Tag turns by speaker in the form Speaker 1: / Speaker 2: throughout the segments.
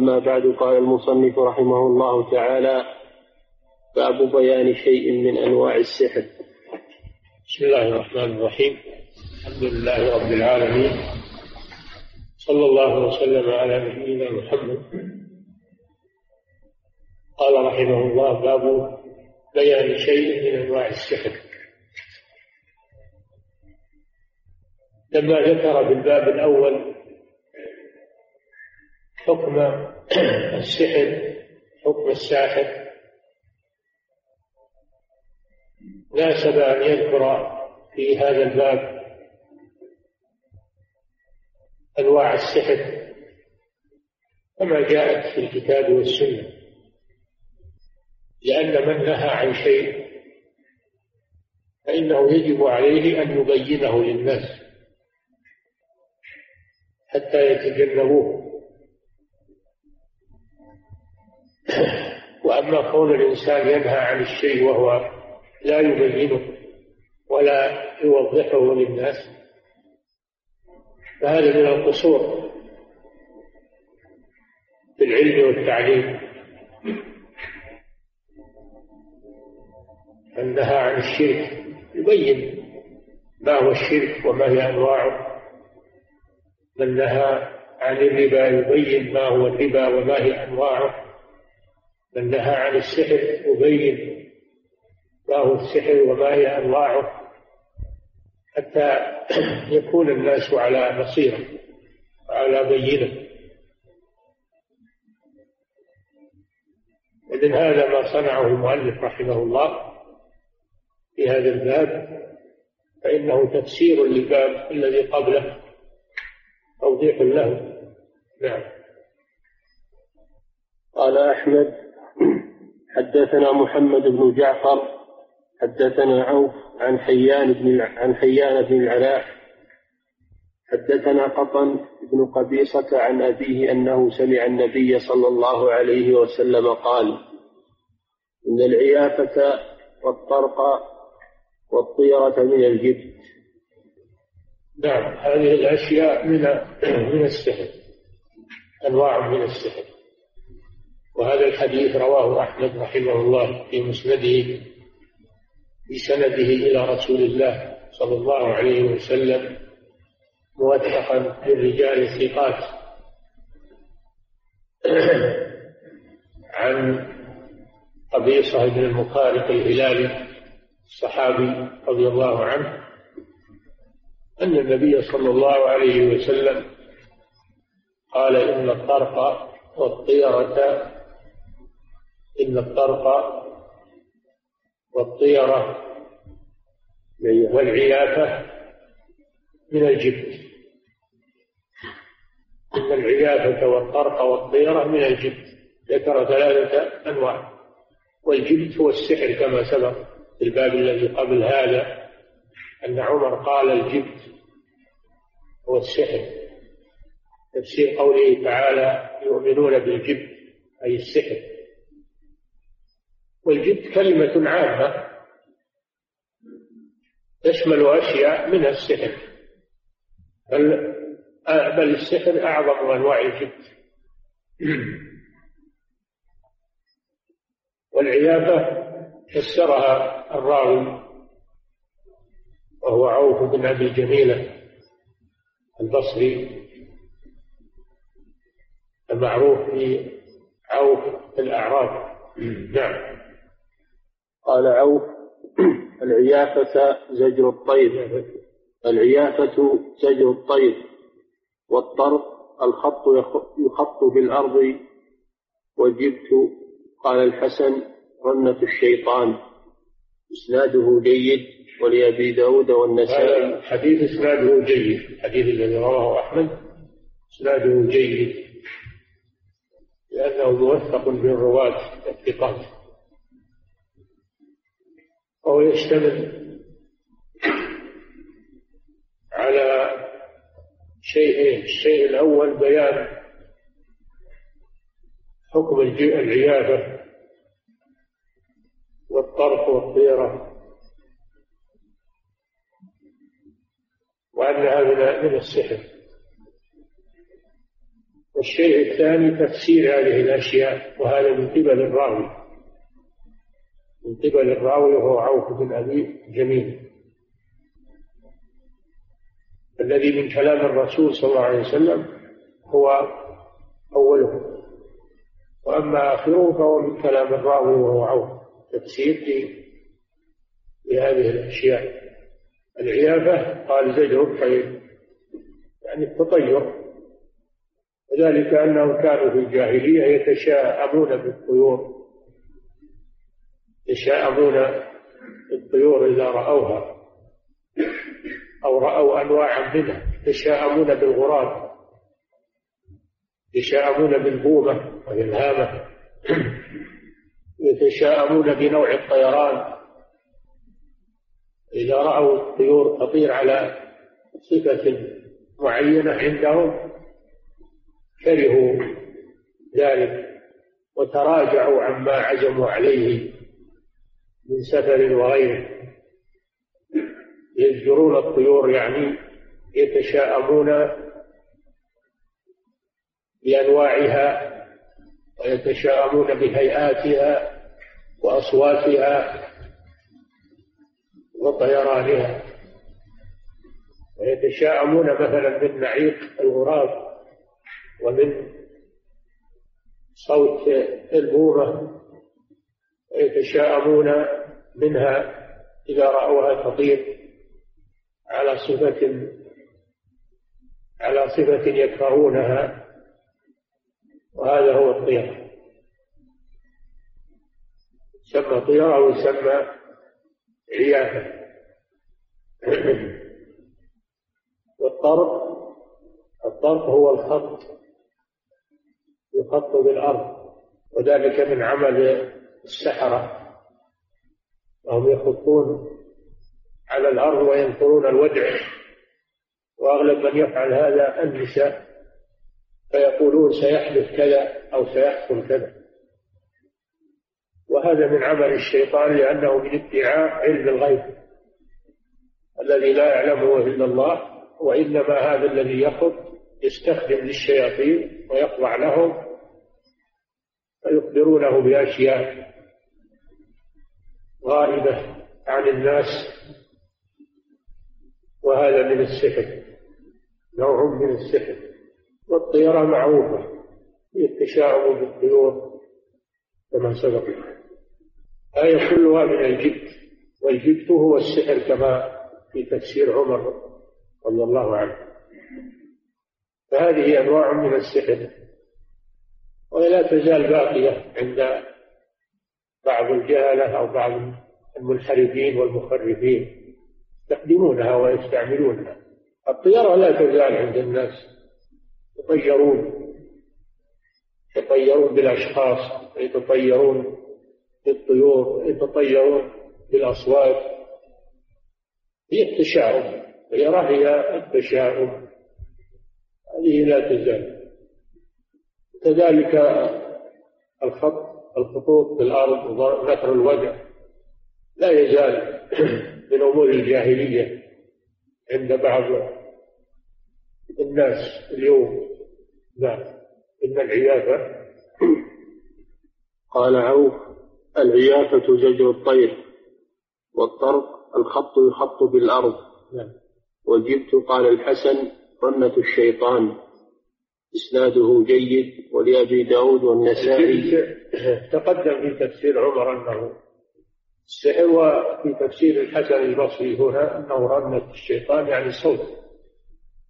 Speaker 1: أما بعد قال المصنف رحمه الله تعالى باب بيان شيء من أنواع السحر.
Speaker 2: بسم الله الرحمن الرحيم. الحمد لله رب العالمين. صلى الله وسلم على نبينا محمد. قال رحمه الله باب بيان شيء من أنواع السحر. لما ذكر في الباب الأول حكم السحر حكم الساحر. ناسب أن يذكر في هذا الباب أنواع السحر كما جاءت في الكتاب والسنة. لأن من نهى عن شيء فإنه يجب عليه أن يبينه للناس حتى يتجنبوه. وأما كون الإنسان ينهى عن الشيء وهو لا يبينه ولا يوضحه للناس فهذا من القصور في العلم والتعليم. من نهى عن الشرك يبين ما هو الشرك وما هي أنواعه. من نهى عن الربا يبين ما هو الربا وما هي أنواعه. من نهى عن السحر يبين ما هو السحر وما هي أنواعه حتى يكون الناس على بصيرة وعلى بينة. إذن هذا ما صنعه المؤلف رحمه الله في هذا الباب فإنه تفسير للباب الذي قبله توضيح له. نعم.
Speaker 1: قال أحمد حدثنا محمد بن جعفر حدثنا عوف عن حيان بن عن حيان بن العلاء حدثنا قطن بن قبيصة عن أبيه أنه سمع النبي صلى الله عليه وسلم قال إن العيافة والطرق والطيرة من الجبت.
Speaker 2: نعم هذه الأشياء من من السحر أنواع من السحر. وهذا الحديث رواه أحمد رحمه الله في مسنده بسنده إلى رسول الله صلى الله عليه وسلم موثقا بالرجال الثقات. عن قبيصة بن المخارق الهلالي الصحابي رضي الله عنه أن النبي صلى الله عليه وسلم قال إن الطرق والطيرة إن الطرق والطيرة والعيافة من الجبت. إن العيافة والطرق والطيرة من الجبت. ذكر ثلاثة أنواع. والجبت هو السحر كما سبق في الباب الذي قبل هذا. أن عمر قال الجبت هو السحر. تفسير قوله تعالى يؤمنون بالجبت أي السحر. والجبت كلمة عامة تشمل أشياء منها السحر. بل, بل السحر أعظم أنواع الجبت والعيافة فسرها الراوي وهو عوف بن أبي جميلة البصري المعروف بعوف الأعراب. نعم.
Speaker 1: قال عوف العيافة زجر الطير. العيافة زجر الطير. والطرف الخط يخط في الأرض. وجبت قال الحسن رنة الشيطان. إسناده جيد ولأبي داود والنسائي.
Speaker 2: هذا حديث إسناده جيد. الحديث الذي رواه أحمد إسناده جيد. لأنه موثق بالرواة الثقات. وهو يشتمل على شيئين الشيء الأول بيان حكم العيادة والطرف والطيرة. وأنها من السحر. والشيء الثاني تفسير هذه الأشياء وهذا من قبل الراوي. من قبل الراوي وهو عوف بن أبي جميل. الذي من كلام الرسول صلى الله عليه وسلم هو أوله. وأما آخره فهو من كلام الراوي وهو عوف. تفسير لهذه الأشياء. العيافة قال زجر الطير يعني التطير. وذلك أنهم كانوا في الجاهلية يتشاءمون بالطيور. يتشاءمون بالطيور إذا رأوها أو رأوا أنواعا منها يتشاءمون بالغراب يتشاءمون بالبومة وهي الهامة يتشاءمون بنوع الطيران. إذا رأوا الطيور تطير على صفة معينة عندهم كرهوا ذلك وتراجعوا عما عزموا عليه. من سفر وغيره. يزجرون الطيور يعني يتشاءمون بأنواعها ويتشاءمون بهيئاتها وأصواتها وطيرانها. ويتشاءمون مثلا من نعيق الغراب ومن صوت البومة ويتشاءمون منها إذا رأوها تطير على صفة على صفة يكرهونها وهذا هو الطير. يسمى طير أو يسمى عيافة والطرق الطرق هو الخط يخط بالأرض وذلك من عمل السحرة. وهم يخطون على الأرض وينثرون الودع. وأغلب من يفعل هذا النساء فيقولون سيحدث كذا أو سيحصل كذا. وهذا من عمل الشيطان لأنه من ادعاء علم الغيب. الذي لا يعلمه إلا الله وإنما هذا الذي يخط يستخدم للشياطين ويخضع لهم فيخبرونه بأشياء غائبة عن الناس وهذا من السحر نوع من السحر والطيرة معروفة التشاؤم بالطيور كما سبق. هذه كلها من الجبت والجبت هو السحر كما في تفسير عمر رضي الله عنه. فهذه أنواع من السحر وهي لا تزال باقية عند بعض الجهلة أو بعض المنحرفين والمخرفين يستخدمونها ويستعملونها. الطيرة لا تزال عند الناس يطيرون يتطيرون بالأشخاص يتطيرون بالطيور يتطيرون بالأصوات. هي التشاؤم الطيرة هي التشاؤم. هذه لا تزال. كذلك الخط الخطوط في الأرض ونثر الوجع لا يزال من أمور الجاهلية عند بعض الناس اليوم. نعم. إن العيافة
Speaker 1: قال عوف العيافة زجر الطير والطرق الخط يخط بالأرض.
Speaker 2: نعم.
Speaker 1: وجبت قال الحسن رنة الشيطان. إسناده جيد ولأبي داود والنسائي.
Speaker 2: تقدم في تفسير عمر أنه السحر وفي تفسير الحسن البصري هنا أنه رنة الشيطان يعني صوت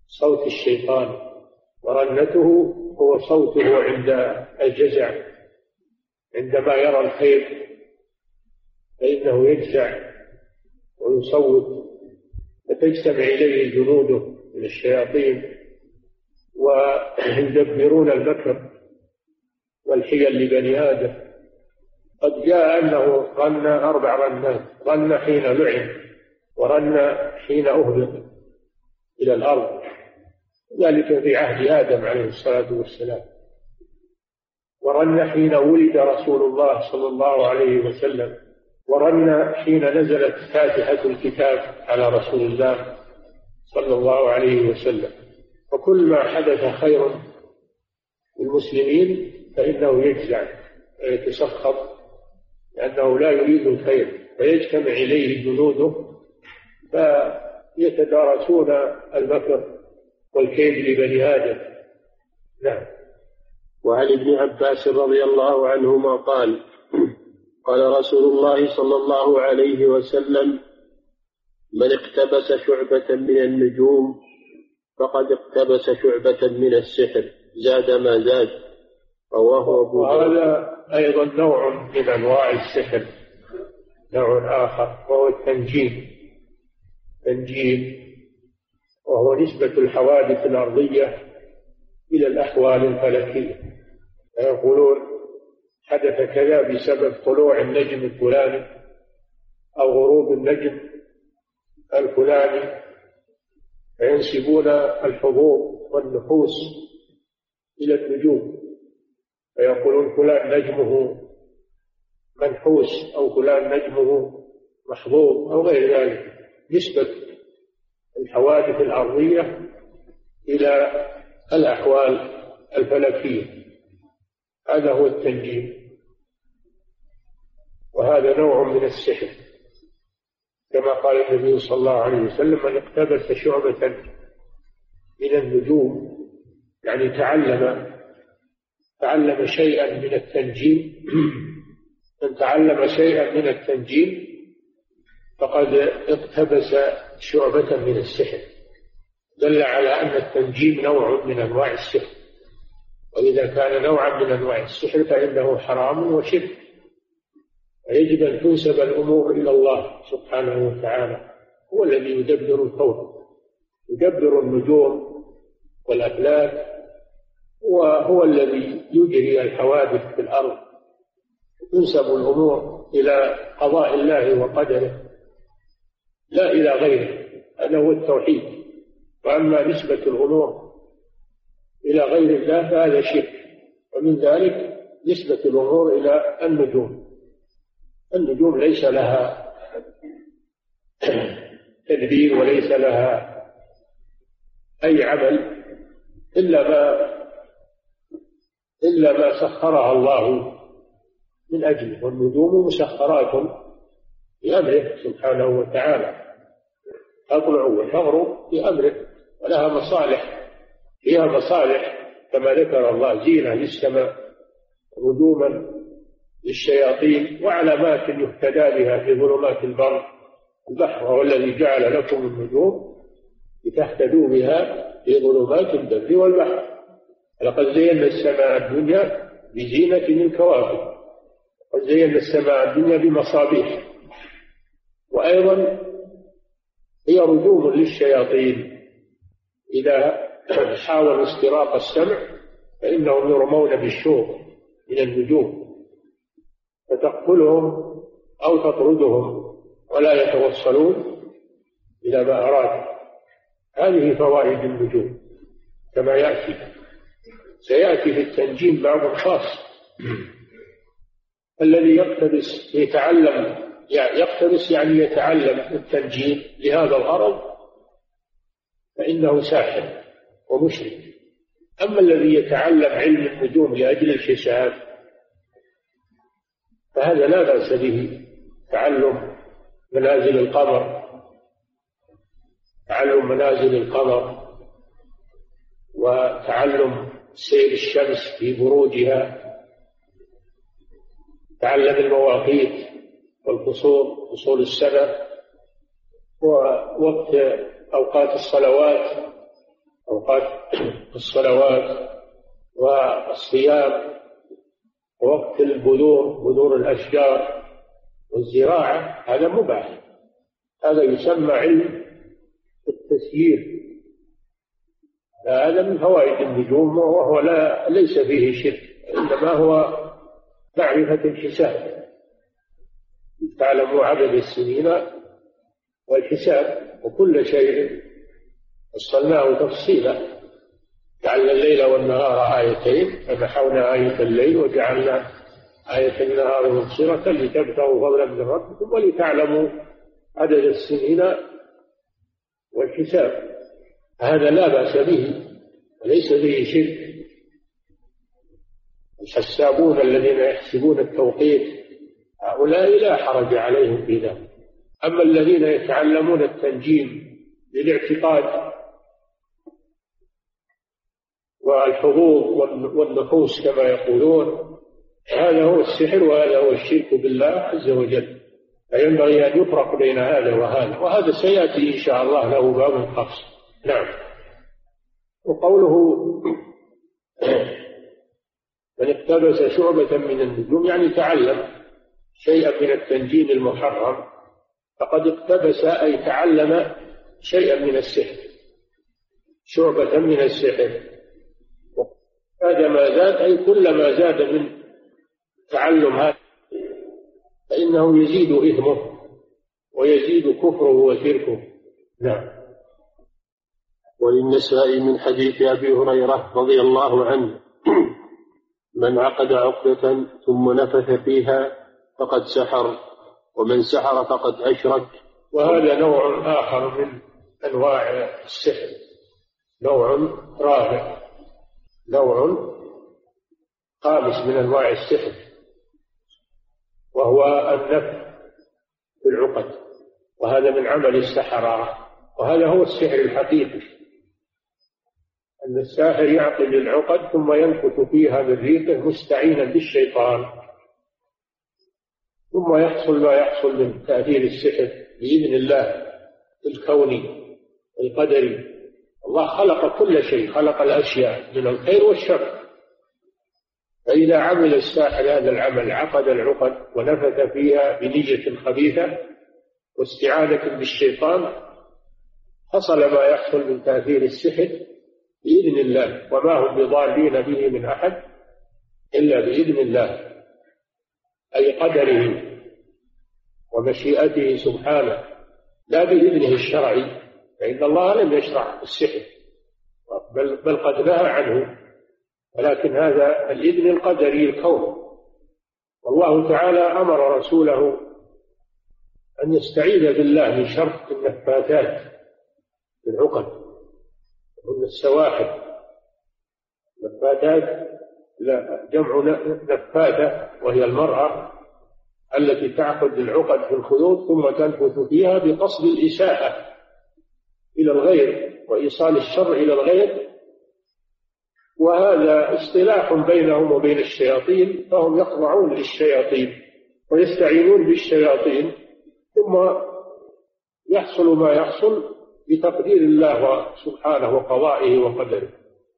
Speaker 2: صوت الشيطان ورنته هو صوته عند الجزع عندما يرى الخير فإنه يجزع ويصوت فتجتمع إليه جنوده من الشياطين. ويدبرون المكر والحيل لبني آدم. قد جاء أنه رن أربع رنات رن حين لعن ورن حين أهبط إلى الأرض. ذلك في عهد آدم عليه الصلاة والسلام. ورن حين ولد رسول الله صلى الله عليه وسلم. ورن حين نزلت فاتحة الكتاب على رسول الله صلى الله عليه وسلم. وكل ما حدث خير المسلمين فإنه يجزع ويتسخط لأنه لا يريد الخير فيجتمع إليه جنوده فيتدارسون المكر والكيد لبني آدم. نعم.
Speaker 1: وعن ابن عباس رضي الله عنهما قال قال رسول الله صلى الله عليه وسلم من اقتبس شعبة من النجوم فقد اقتبس شعبة من السحر زاد ما زاد. رواه أبو
Speaker 2: وهذا أيضا نوع من أنواع السحر نوع آخر وهو التنجيم. تنجيم وهو نسبة الحوادث الأرضية إلى الأحوال الفلكية. فيقولون حدث كذا بسبب طلوع النجم الفلاني أو غروب النجم الفلاني. فينسبون الحظوظ والنحوس إلى النجوم. فيقولون فلان نجمه منحوس أو فلان نجمه محظوظ أو غير ذلك. نسبة الحوادث الأرضية إلى الأحوال الفلكية. هذا هو التنجيم. وهذا نوع من السحر. كما قال النبي صلى الله عليه وسلم من اقتبس شعبة من النجوم يعني تعلم تعلم شيئا من التنجيم من تعلم شيئا من التنجيم فقد اقتبس شعبة من السحر. دل على أن التنجيم نوع من أنواع السحر. وإذا كان نوعا من أنواع السحر فإنه حرام وشرك. ويجب أن تنسب الأمور إلى الله سبحانه وتعالى هو الذي يدبر الكون يدبر النجوم والأفلاك وهو الذي يجري الحوادث في الأرض. تنسب الأمور إلى قضاء الله وقدره. لا إلى غيره هذا هو التوحيد. وأما نسبة الأمور إلى غير الله فهذا شرك. ومن ذلك نسبة الأمور إلى النجوم. النجوم ليس لها تدبير وليس لها أي عمل إلا ما إلا ما سخرها الله من أجله والنجوم مسخرات بأمره سبحانه وتعالى. تطلع وتغرب بأمره ولها مصالح فيها مصالح كما ذكر الله زينة للسماء رجوما للشياطين وعلامات يهتدى بها في ظلمات البر البحر وهو الذي جعل لكم النجوم لتهتدوا بها في ظلمات البر والبحر. لقد زينا السماء الدنيا بزينة الكواكب قد زينا السماء الدنيا بمصابيح. وأيضا هي رجوم للشياطين. إذا حاولوا استراق السمع فإنهم يرمون بالشوق من النجوم. فتقتلهم أو تطردهم ولا يتوصلون إلى ما أراد. هذه فوائد النجوم كما يأتي. سيأتي في التنجيم بعض خاص الذي يقتبس يتعلم يعني يقتبس يعني يتعلم التنجيم لهذا الغرض فإنه ساحر ومشرك. أما الذي يتعلم علم النجوم لأجل الحساب فهذا لا بأس به تعلم منازل القمر. تعلم منازل القمر وتعلم سير الشمس في بروجها. تعلم المواقيت والفصول فصول السنة ووقت أوقات الصلوات أوقات الصلوات والصيام. ووقت البذور بذور الأشجار والزراعة هذا مباح هذا يسمى علم التسيير. هذا من فوائد النجوم وهو لا ليس فيه شرك إنما هو معرفة الحساب. تعلم عدد السنين والحساب وكل شيء فصلناه تفصيلا. جعلنا الليل والنهار آيتين فمحونا آية الليل وجعلنا آية النهار مبصرة لتبتغوا فضلا من ربكم ولتعلموا عدد السنين والحساب. هذا لا بأس به وليس به شرك. الحسابون الذين يحسبون التوقيت هؤلاء لا حرج عليهم في ذلك. أما الذين يتعلمون التنجيم للاعتقاد والحظوظ والنفوس كما يقولون. هذا هو السحر وهذا هو الشرك بالله عز وجل. فينبغي أن يفرق بين هذا وهذا. وهذا سيأتي إن شاء الله له باب خاص. نعم. وقوله من اقتبس شعبة من النجوم يعني تعلم شيئا من التنجيم المحرم فقد اقتبس أي تعلم شيئا من السحر. شعبة من السحر. زاد ما زاد أي كلما زاد من تعلم هذا فإنه يزيد إثمه ويزيد كفره وشركه. نعم.
Speaker 1: وللنساء من حديث أبي هريرة رضي الله عنه من عقد عقدة ثم نفث فيها فقد سحر ومن سحر فقد أشرك.
Speaker 2: وهذا نوع آخر من أنواع السحر نوع رابع. نوع خامس من أنواع السحر وهو النفث في العقد وهذا من عمل السحرة وهذا هو السحر الحقيقي. أن الساحر يعقد العقد ثم ينفث فيها من ريقه مستعينا بالشيطان ثم يحصل ما يحصل من تأثير السحر بإذن الله الكوني القدري الله خلق كل شيء خلق الأشياء من الخير والشر. فإذا عمل الساحر هذا العمل عقد العقد ونفث فيها بنية خبيثة واستعانة بالشيطان حصل ما يحصل من تأثير السحر بإذن الله. وما هم بضالين به من أحد إلا بإذن الله أي قدره ومشيئته سبحانه لا بإذنه الشرعي. فإن الله لم يشرع السحر بل, بل قد نهى عنه. ولكن هذا الإذن القدري الكون. والله تعالى أمر رسوله أن يستعيذ بالله من شر النفاثات في العقد ومن السواحل. نفاثات لا جمع نفاثة وهي المرأة التي تعقد العقد في الخيوط ثم تنفث فيها بقصد الإساءة. إلى الغير وإيصال الشر إلى الغير. وهذا اصطلاح بينهم وبين الشياطين فهم يخضعون للشياطين ويستعينون بالشياطين ثم يحصل ما يحصل بتقدير الله سبحانه وقضائه وقدره.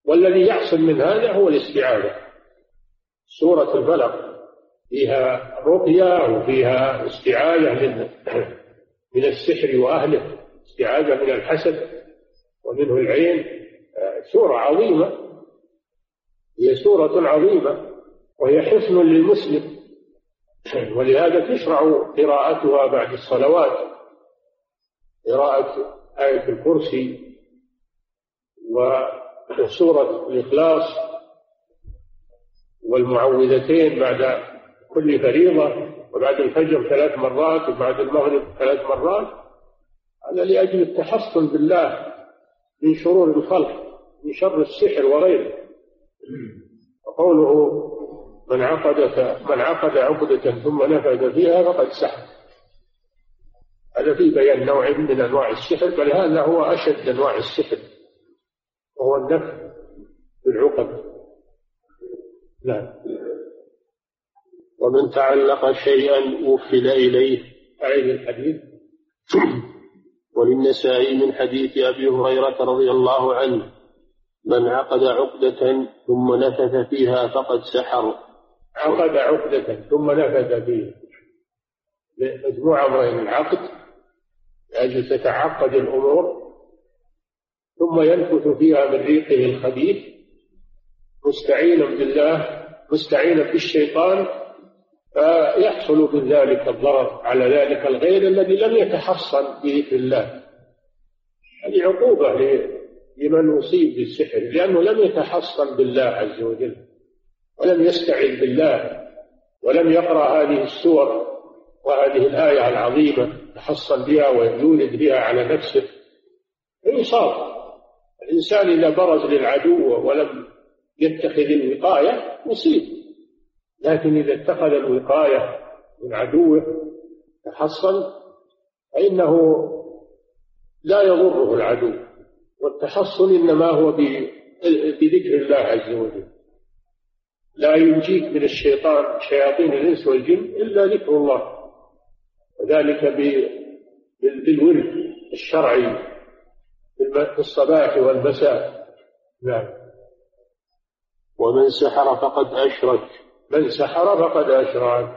Speaker 2: والذي يحصل من هذا هو الاستعاذة سورة الفلق فيها رقية وفيها استعاذة من من السحر وأهله. استعاذة من الحسد ومنه العين سورة عظيمة. هي سورة عظيمة وهي حصن للمسلم. ولهذا تشرع قراءتها بعد الصلوات. قراءة آية الكرسي وسورة الإخلاص والمعوذتين بعد كل فريضة وبعد الفجر ثلاث مرات وبعد المغرب ثلاث مرات. هذا لأجل التحصن بالله من شرور الخلق من شر السحر وغيره. وقوله من عقد من عقد عقدة ثم نفذ فيها فقد سحر. هذا في بيان نوع من أنواع السحر بل هذا هو أشد أنواع السحر وهو النفذ بالعقد. نعم.
Speaker 1: ومن تعلق شيئا وفل إليه.
Speaker 2: أعيد الحديث.
Speaker 1: وللنسائي من حديث أبي هريرة رضي الله عنه من عقد عقدة ثم نفث فيها فقد سحر.
Speaker 2: عقد عقدة ثم نفث فيها. مجموعة من العقد لأجل تتعقد الأمور ثم ينفث فيها من ريقه الخبيث. مستعينا بالله مستعينا بالشيطان فيحصل من ذلك الضرر على ذلك الغير الذي لم يتحصن بذكر الله. هذه عقوبة لمن أصيب بالسحر لأنه لم يتحصن بالله عز وجل ولم يستعن بالله ولم يقرأ هذه السور وهذه الآية العظيمة تحصن بها ويولد بها على نفسه. فيصاب. الإنسان إذا برز للعدو ولم يتخذ الوقاية يصيب. لكن إذا اتخذ الوقاية من عدوه تحصن فإنه لا يضره العدو. والتحصن إنما هو بذكر الله عز وجل. لا ينجيك من الشيطان شياطين الإنس والجن إلا ذكر الله. وذلك بالورد الشرعي في الصباح والمساء. نعم.
Speaker 1: ومن سحر فقد أشرك.
Speaker 2: من سحر فقد أشرك.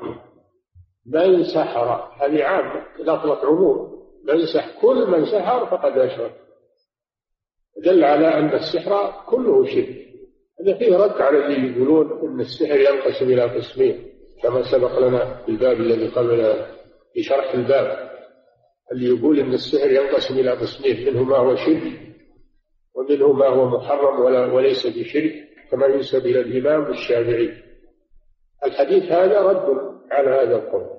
Speaker 2: من سحر هذه عامة لفظة عموم. من سحر كل من سحر فقد أشرك. دل على أن السحر كله شرك. هذا فيه رد على اللي يقولون أن السحر ينقسم إلى قسمين كما سبق لنا في الباب الذي قبل في شرح الباب. اللي يقول أن السحر ينقسم إلى قسمين منه ما هو شرك ومنه ما هو محرم ولا وليس بشرك كما ينسب إلى الإمام الشافعي. الحديث هذا رد على هذا القول.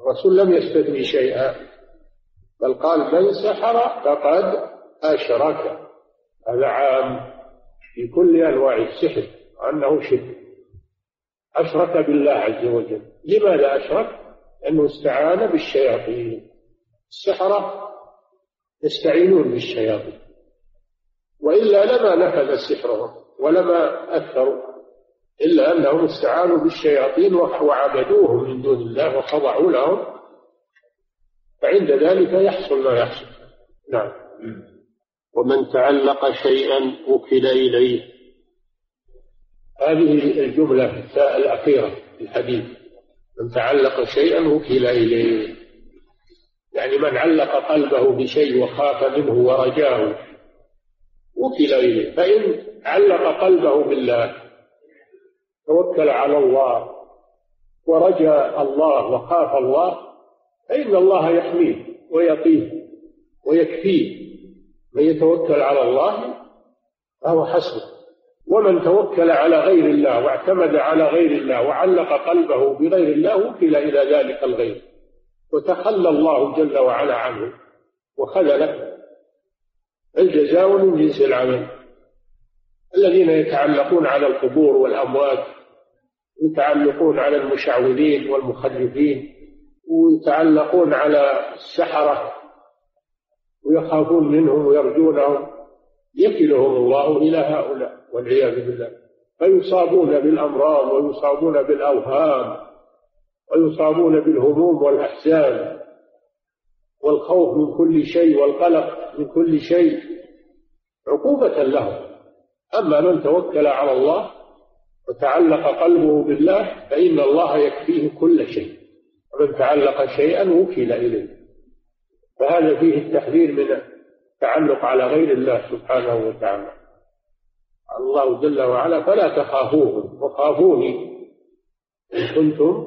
Speaker 2: الرسول لم يستثني شيئا بل قال من سحر فقد أشرك. هذا عام في كل أنواع السحر أنه شرك. أشرك بالله عز وجل. لماذا أشرك؟ لأنه استعان بالشياطين. السحرة يستعينون بالشياطين. وإلا لما نفذ سحرهم ولما أثروا. إلا أنهم استعانوا بالشياطين وعبدوهم من دون الله وخضعوا لهم فعند ذلك يحصل ما يحصل. نعم.
Speaker 1: ومن تعلق شيئا وكل إليه.
Speaker 2: هذه الجملة الأخيرة في الحديث. من تعلق شيئا وكل إليه. يعني من علق قلبه بشيء وخاف منه ورجاه وكل إليه. فإن علق قلبه بالله توكل على الله ورجا الله وخاف الله فإن الله يحميه ويقيه ويكفيه. من يتوكل على الله فهو حسبه. ومن توكل على غير الله واعتمد على غير الله وعلق قلبه بغير الله وكل إلى ذلك الغير. وتخلى الله جل وعلا عنه وخذله الجزاء من جنس العمل. الذين يتعلقون على القبور والأموات يتعلقون على المشعوذين والمخلفين ويتعلقون على السحرة ويخافون منهم ويرجونهم يكلهم الله إلى هؤلاء والعياذ بالله. فيصابون بالأمراض ويصابون بالأوهام ويصابون بالهموم والأحزان والخوف من كل شيء والقلق من كل شيء عقوبة لهم. أما من توكل على الله وتعلق قلبه بالله فإن الله يكفيه كل شيء. ومن تعلق شيئا وكل إليه. فهذا فيه التحذير من التعلق على غير الله سبحانه وتعالى. الله جل وعلا فلا تخافوهم وخافوني. إن كنتم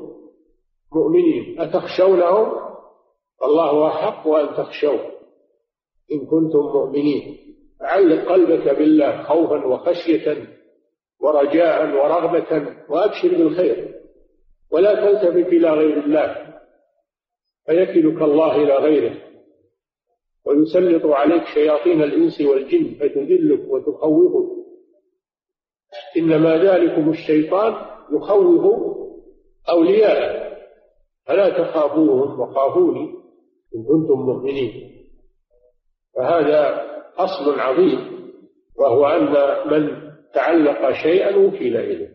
Speaker 2: مؤمنين. أتخشونهم؟ الله أحق أن تخشوه. إن كنتم مؤمنين. علق قلبك بالله خوفا وخشية. ورجاء ورغبة وأبشر بالخير. ولا تلتفت إلى غير الله فيكلك الله إلى غيره. ويسلط عليك شياطين الإنس والجن فتذلك وتخوفك. إنما ذلكم الشيطان يخوف أولياءه. فلا تخافوهم وخافوني إن كنتم مؤمنين. فهذا أصل عظيم وهو أن من تعلق شيئا وكيل إليه.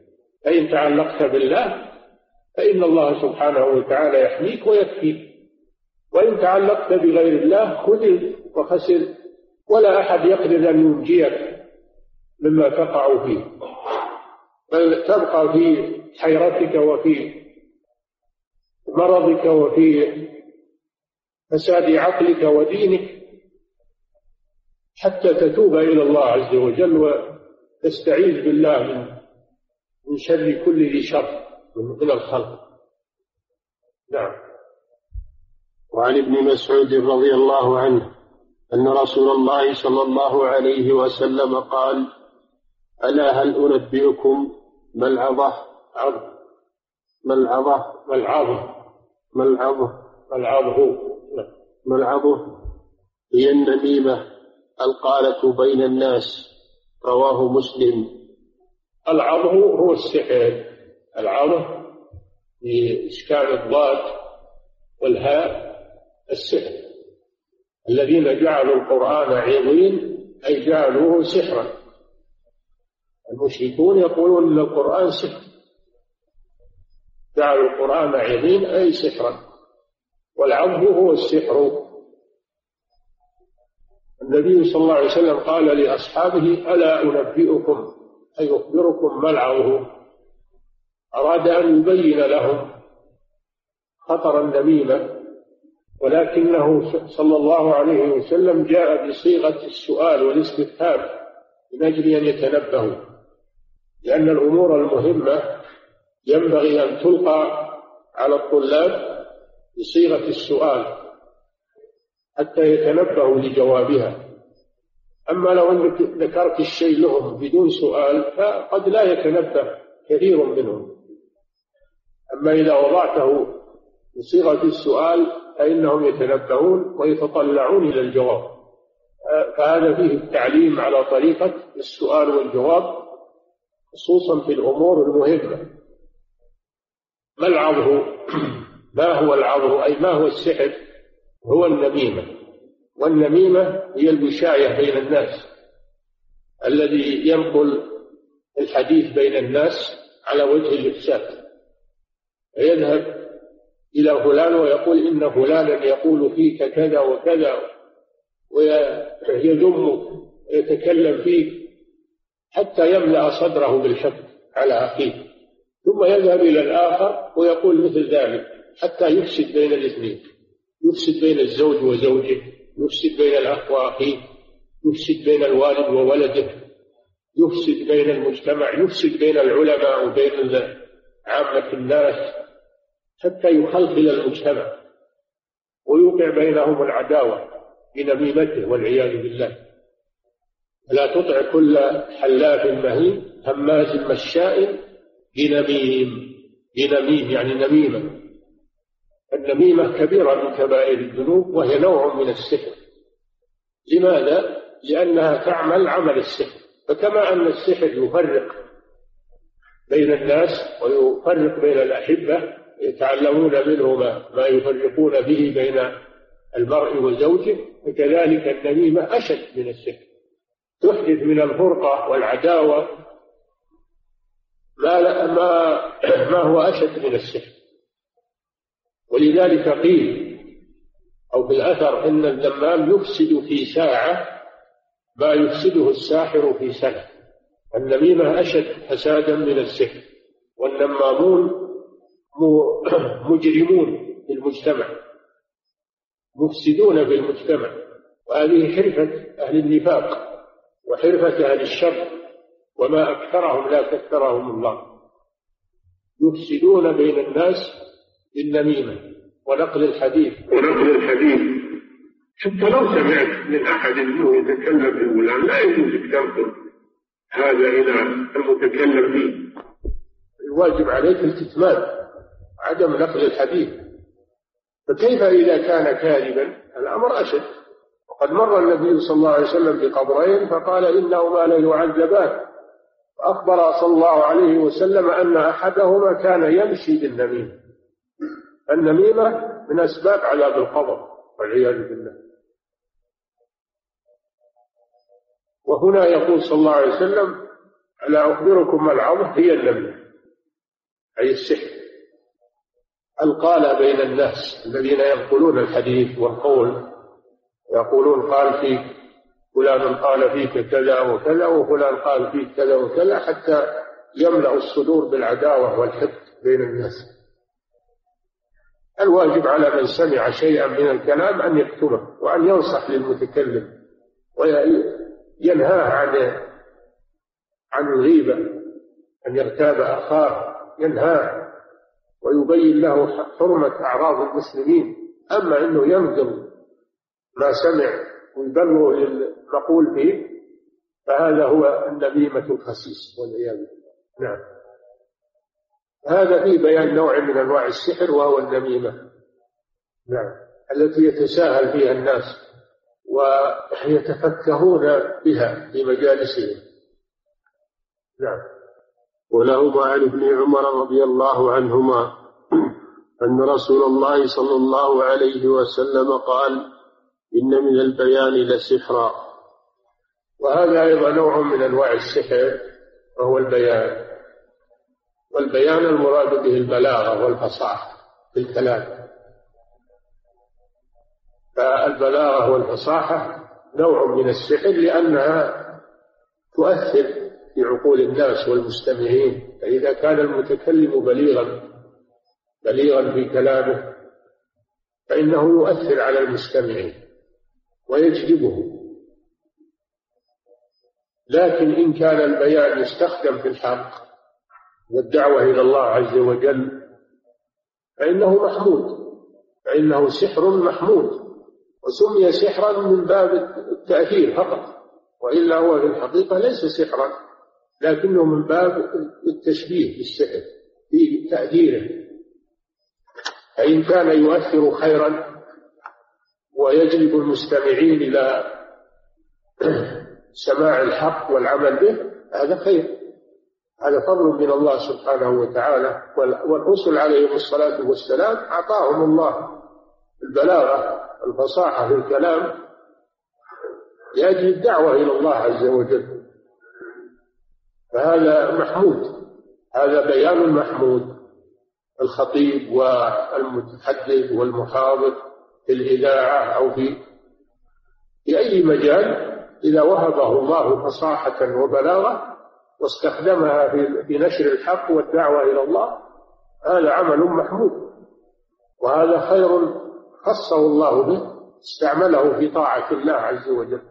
Speaker 2: فإن تعلقت بالله فإن الله سبحانه وتعالى يحميك ويكفيك. وإن تعلقت بغير الله خذل وخسر. ولا أحد يقدر أن ينجيك مما تقع فيه. بل تبقى في حيرتك وفي مرضك وفي فساد عقلك ودينك حتى تتوب إلى الله عز وجل وتستعيذ بالله من من شر كل ذي شر من الخلق. نعم.
Speaker 1: وعن ابن مسعود رضي الله عنه أن رسول الله صلى الله عليه وسلم قال ألا هل أنبئكم ما العظة ما العظة
Speaker 2: ما العظة
Speaker 1: ما العظة
Speaker 2: ما العظه
Speaker 1: ما العظه هي النميمة القالة بين الناس. رواه مسلم.
Speaker 2: العظه هو السحر. العظم بإسكان الضاد والهاء السحر. الذين جعلوا القرآن عظيم أي جعلوه سحرا. المشركون يقولون أن القرآن سحر. جعلوا القرآن عظيم أي سحرا. والعظم هو السحر. النبي صلى الله عليه وسلم قال لأصحابه ألا أنبئكم أي أخبركم العظم أراد أن يبين لهم خطر النميمة ولكنه صلى الله عليه وسلم جاء بصيغة السؤال والاستفهام من أجل أن يتنبهوا لأن الأمور المهمة ينبغي أن تلقى على الطلاب بصيغة السؤال. حتى يتنبهوا لجوابها. أما لو أنك ذكرت الشيء لهم بدون سؤال فقد لا يتنبه كثير منهم. أما إذا وضعته بصيغة السؤال فإنهم يتنبهون ويتطلعون إلى الجواب. فهذا فيه التعليم على طريقة السؤال والجواب خصوصا في الأمور المهمة. ما العظه ما هو العظه أي ما هو السحر؟ هو النميمة. والنميمة هي الوشاية بين الناس الذي ينقل الحديث بين الناس على وجه الإفساد. فيذهب إلى فلان ويقول إن فلانا يقول فيك كذا وكذا ويذمك ويتكلم فيك حتى يملأ صدره بالحقد على أخيه. ثم يذهب إلى الآخر ويقول مثل ذلك حتى يفسد بين الإثنين. يفسد بين الزوج وزوجه يفسد بين الأخ وأخيه يفسد بين الوالد وولده يفسد بين المجتمع يفسد بين العلماء وبين عامة الناس حتى يخلخل المجتمع ويوقع بينهم العداوة بنميمته والعياذ بالله. لا تطع كل حلاف مهين هماز مشاء بنميم بنميم يعني نميمة. النميمة كبيرة من كبائر الذنوب وهي نوع من السحر. لماذا؟ لأنها تعمل عمل السحر. فكما أن السحر يفرق بين الناس ويفرق بين الأحبة يتعلمون منه ما, ما يفرقون به بين المرء وزوجه وكذلك النميمة أشد من السحر. تحدث من الفرقة والعداوة ما, ما, ما هو أشد من السحر. ولذلك قيل أو في الأثر إن الذمام يفسد في ساعة ما يفسده الساحر في سنة. النميمة أشد فسادا من السحر والنمامون مجرمون في المجتمع مفسدون في المجتمع. وهذه حرفة أهل النفاق وحرفة أهل الشر وما أكثرهم لا كثرهم الله. يفسدون بين الناس بالنميمة ونقل الحديث.
Speaker 3: ونقل الحديث. حتى لو سمعت من أحد أنه يتكلم في فلان لا يجوز تنقل هذا إلى المتكلم فيه
Speaker 2: الواجب عليك الكتمان عدم نقل الحديث. فكيف إذا كان كاذبا؟ الأمر أشد. وقد مر النبي صلى الله عليه وسلم بقبرين فقال إنهما ليعذبان. فأخبر صلى الله عليه وسلم أن أحدهما كان يمشي بالنميمة. النميمة من أسباب عذاب القبر والعياذ بالله. وهنا يقول صلى الله عليه وسلم ألا أخبركم العظم؟ هي النميمة أي السحر. القال بين الناس الذين ينقلون الحديث والقول يقولون قال فيك فلان قال فيك كذا وكذا وفلان قال فيك كذا وكذا حتى يملأ الصدور بالعداوة والحقد بين الناس. الواجب على من سمع شيئا من الكلام أن يكتبه وأن ينصح للمتكلم وينهاه عن عن الغيبة أن يغتاب أخاه ينهاه ويبين له حرمة أعراض المسلمين. أما أنه ينقل ما سمع ويبلغ للمقول فيه فهذا هو النميمة الخسيس والعياذ بالله. نعم. هذا فيه بيان نوع من أنواع السحر وهو النميمة. نعم. التي يتساهل فيها الناس ويتفكهون بها في مجالسهم. نعم.
Speaker 1: ولهما عن ابن عمر رضي الله عنهما أن رسول الله صلى الله عليه وسلم قال إن من البيان لسحرا.
Speaker 2: وهذا أيضا نوع من أنواع السحر وهو البيان. والبيان المراد به البلاغة والفصاحة في الكلام. فالبلاغة والفصاحة نوع من السحر لأنها تؤثر في عقول الناس والمستمعين. فإذا كان المتكلم بليغا بليغا في كلامه فإنه يؤثر على المستمعين ويجذبه. لكن إن كان البيان يستخدم في الحق والدعوة إلى الله عز وجل فإنه محمود فإنه سحر محمود وسمي سحرا من باب التأثير فقط وإلا هو في الحقيقة ليس سحرا لكنه من باب التشبيه بالسحر في تأثيره. فإن كان يؤثر خيرا ويجلب المستمعين إلى سماع الحق والعمل به هذا خير. هذا فضل من الله سبحانه وتعالى والرسل عليهم الصلاة والسلام أعطاهم الله البلاغة الفصاحة في الكلام لأجل الدعوة إلى الله عز وجل. فهذا محمود هذا بيان محمود الخطيب والمتحدث والمحاضر في الإذاعة أو في في أي مجال إذا وهبه الله فصاحة وبلاغة واستخدمها في نشر الحق والدعوة إلى الله هذا عمل محمود. وهذا خير خصه الله به استعمله في طاعة الله عز وجل.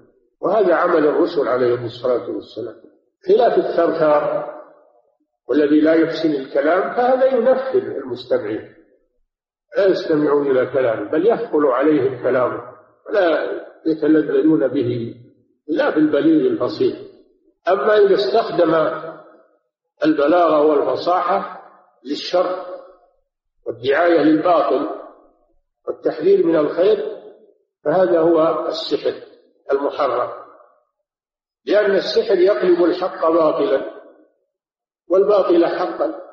Speaker 2: وهذا عمل الرسل عليهم الصلاة والسلام. خلاف الثرثار والذي لا يحسن الكلام فهذا ينفر المستمعين. لا يستمعون إلى كلامه بل يثقل عليهم كلامه. ولا يتلذذون به لا بالبليغ البسيط. أما إذا استخدم البلاغة والفصاحة للشر والدعاية للباطل والتحذير من الخير فهذا هو السحر المحرم. لأن السحر يقلب الحق باطلا والباطل حقا.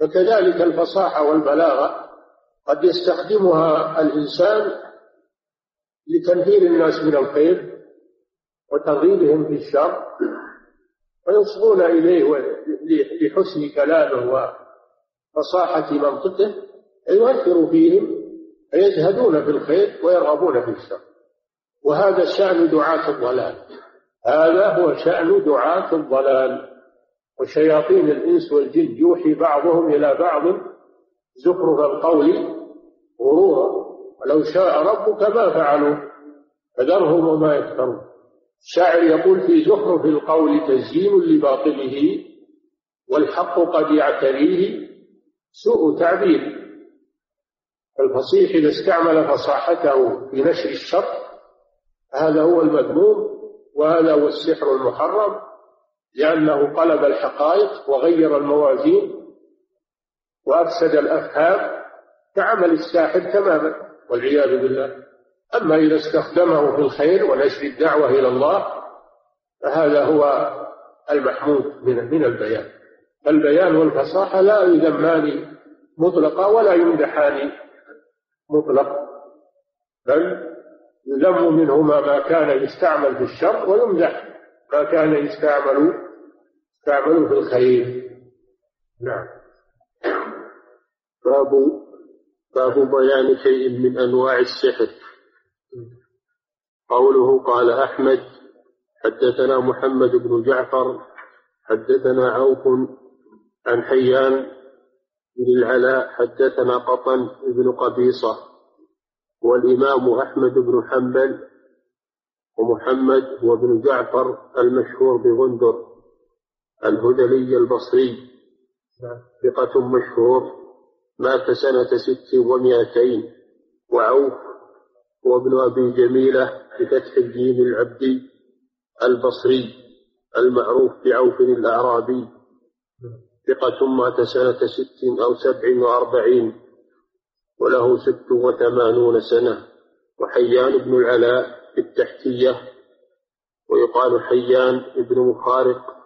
Speaker 2: فكذلك الفصاحة والبلاغة قد يستخدمها الإنسان لتنفير الناس من الخير وترغيبهم في الشر ويصغون إليه لحسن كلامه وفصاحة منطقه فيؤثر فيهم فيزهدون في الخير ويرغبون في الشر. وهذا شأن دعاة الضلال. هذا هو شأن دعاة الضلال. وشياطين الإنس والجن يوحي بعضهم إلى بعض زخرف القول غرورا. ولو شاء ربك ما فعلوا فذرهم وما يفترون. الشاعر يقول في زخرف القول تزيين لباطله والحق قد يعتريه سوء تعبير. الفصيح إذا استعمل فصاحته في نشر الشر هذا هو المذموم وهذا هو السحر المحرم لأنه قلب الحقائق وغير الموازين وأفسد الأفهام كعمل الساحر تماما والعياذ بالله. أما إذا استخدمه في الخير ونشر الدعوة إلى الله فهذا هو المحمود من من البيان. البيان والفصاحة لا يذمان مطلقا ولا يمدحان مطلق بل يذم منهما ما كان يستعمل في الشر ويمدح ما كان يستعمل يستعمل في الخير. نعم.
Speaker 1: باب باب بيان شيء من أنواع السحر. قوله قال أحمد حدثنا محمد بن جعفر حدثنا عوف عن حيان بن العلاء حدثنا قطن بن قبيصة والإمام أحمد بن حنبل ومحمد وابن جعفر المشهور بغندر الهذلي البصري ثقة مشهور مات سنة ست ومائتين وعوف وابن أبي جميلة بفتح الجيم العبدي البصري المعروف بعوف الأعرابي. ثقة مات سنة ست أو سبع وأربعين وله ست وثمانون سنة. وحيان بن العلاء بالتحتية ويقال حيان بن مخارق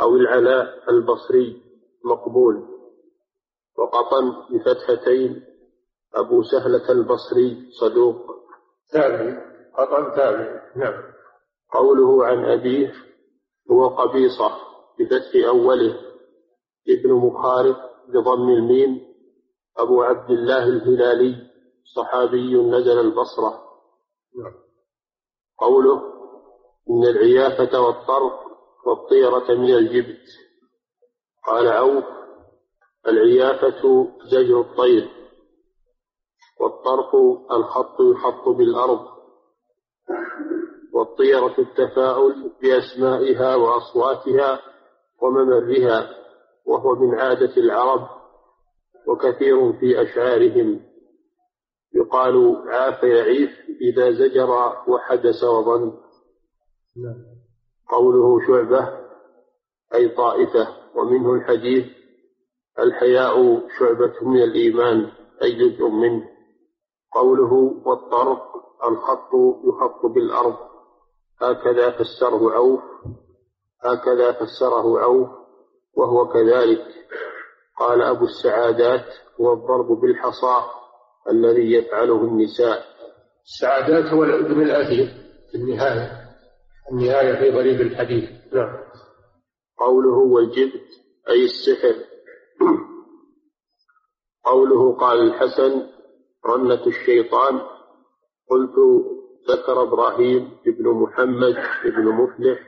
Speaker 1: أو العلاء البصري مقبول. وقطن بفتحتين أبو سهلة البصري صدوق.
Speaker 2: تابعي قطن تابعي نعم.
Speaker 1: قوله عن أبيه هو قبيصة بفتح أوله. ابن مخارق بضم الميم. أبو عبد الله الهلالي صحابي نزل البصرة. نعم. قوله إن العيافة والطرف والطيرة من الجبت. قال عوف العيافة زجر الطير والطرف الخط يخط بالأرض. والطيرة التفاؤل بأسمائها وأصواتها وممرها وهو من عادة العرب وكثير في أشعارهم. يقال عاف يعيف إذا زجر وحدث وظن. قوله شعبة أي طائفة ومنه الحديث الحياء شعبة من الإيمان أي جزء منه. قوله والطرق الخط يخط بالأرض هكذا فسره عوف هكذا فسره عوف وهو كذلك. قال أبو السعادات هو الضرب بالحصى الذي يفعله النساء.
Speaker 2: السعادات هو الأذن الأثير في النهاية النهاية في غريب الحديث. نعم.
Speaker 1: قوله والجبت أي السحر. قوله قال الحسن رنة الشيطان قلت ذكر إبراهيم بن محمد بن مفلح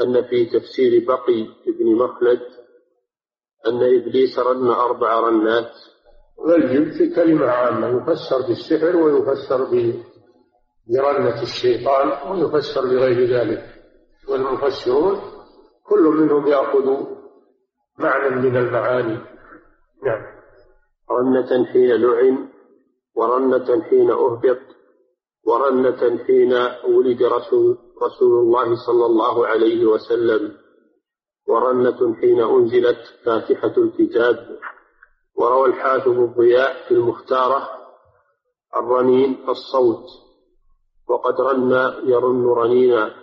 Speaker 1: أن في تفسير بقي بن مخلد أن إبليس رن أربع رنات.
Speaker 2: والجبت كلمة عامة يفسر بالسحر ويفسر برنة الشيطان ويفسر بغير ذلك. والمفسرون كل منهم يأخذ معنى من المعاني. نعم.
Speaker 1: رنة حين لعن ورنة حين أهبط ورنة حين ولد رسول, رسول الله صلى الله عليه وسلم ورنة حين أنزلت فاتحة الكتاب. وروى الحافظ الضياء في المختارة الرنين الصوت وقد رن يرن رنينا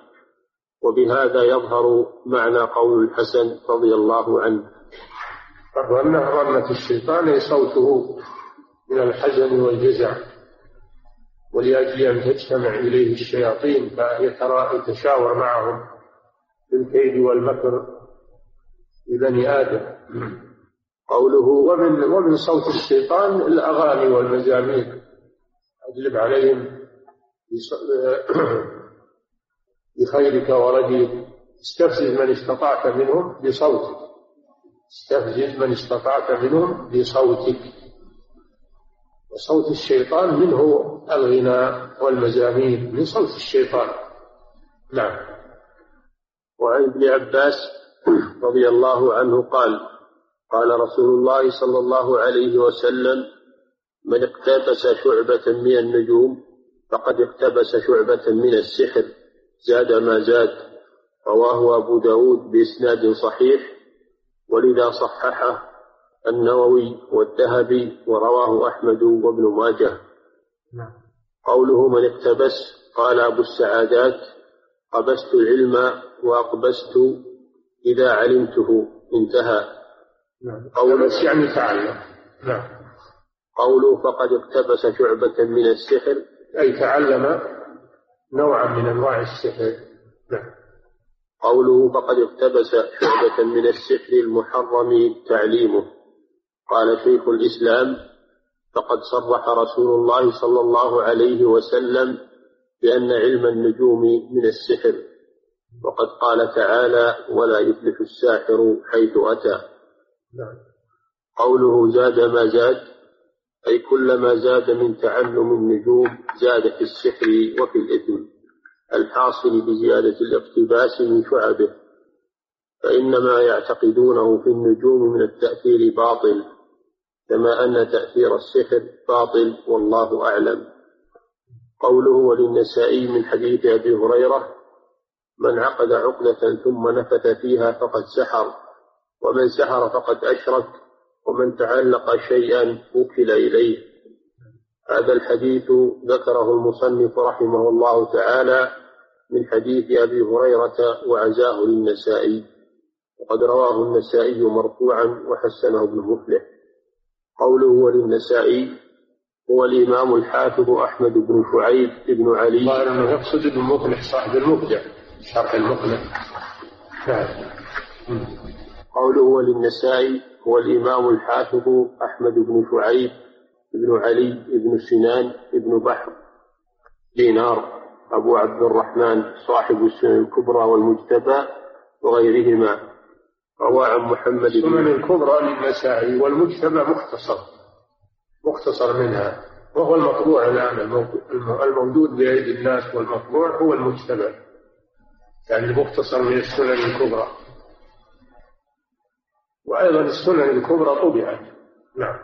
Speaker 1: وبهذا يظهر معنى قول الحسن رضي الله عنه.
Speaker 2: الرنة رنة الشيطان صوته. من الحزن والجزع ولأجل أن تجتمع إليه الشياطين فيتشاور معهم في الكيد والمكر لبني آدم. قوله ومن ومن صوت الشيطان الأغاني والمزامير أجلب عليهم بخيرك ورديك. استفزز من استطعت منهم بصوتك. استفزز من استطعت منهم بصوتك. وصوت الشيطان منه الغناء والمزامير من صوت الشيطان. نعم.
Speaker 1: وعن ابن عباس رضي الله عنه قال قال رسول الله صلى الله عليه وسلم من اقتبس شعبة من النجوم فقد اقتبس شعبة من السحر. زاد ما زاد. رواه أبو داود بإسناد صحيح. ولذا صححه النووي والذهبي ورواه أحمد وابن ماجه. نعم. قوله من اقتبس قال أبو السعادات قبست العلم وأقبست إذا علمته. انتهى.
Speaker 2: نعم. قول يعني تعلم. نعم.
Speaker 1: قوله فقد اقتبس شعبة من السحر.
Speaker 2: أي تعلم نوعا من أنواع السحر. نعم.
Speaker 1: قوله فقد اقتبس شعبة من السحر المحرم تعليمه. قال شيخ الإسلام فقد صرح رسول الله صلى الله عليه وسلم بأن علم النجوم من السحر وقد قال تعالى ولا يفلح الساحر حيث أتى. قوله زاد ما زاد أي كلما زاد من تعلم النجوم زاد في السحر وفي الإثم الحاصل بزيادة الاقتباس من شعبه فإنما يعتقدونه في النجوم من التأثير باطل كما أن تأثير السحر باطل والله أعلم. قوله وللنسائي من حديث أبي هريرة من عقد عقدة ثم نفث فيها فقد سحر ومن سحر فقد أشرك ومن تعلق شيئا وكل إليه. هذا الحديث ذكره المصنف رحمه الله تعالى من حديث أبي هريرة وعزاه للنسائي وقد رواه النسائي مرفوعا وحسنه ابن مفلح. قوله وللنسائي هو الإمام الحافظ أحمد بن شعيب بن علي.
Speaker 2: ظاهر أنه يقصد ابن مفلح صاحب المبدع شرح المقنع. نعم
Speaker 1: قوله وللنسائي هو الإمام الحافظ أحمد بن شعيب بن علي بن سنان بن بحر. دينار أبو عبد الرحمن صاحب السنن الكبرى والمجتبى وغيرهما. روى عن محمد
Speaker 2: السنن الكبرى للنسائي والمجتبى مختصر مختصر منها وهو المطبوع الآن الموجود بأيدي الناس والمطبوع هو المجتبى يعني المختصر من السنن الكبرى. وأيضا السنن الكبرى طبعت. نعم.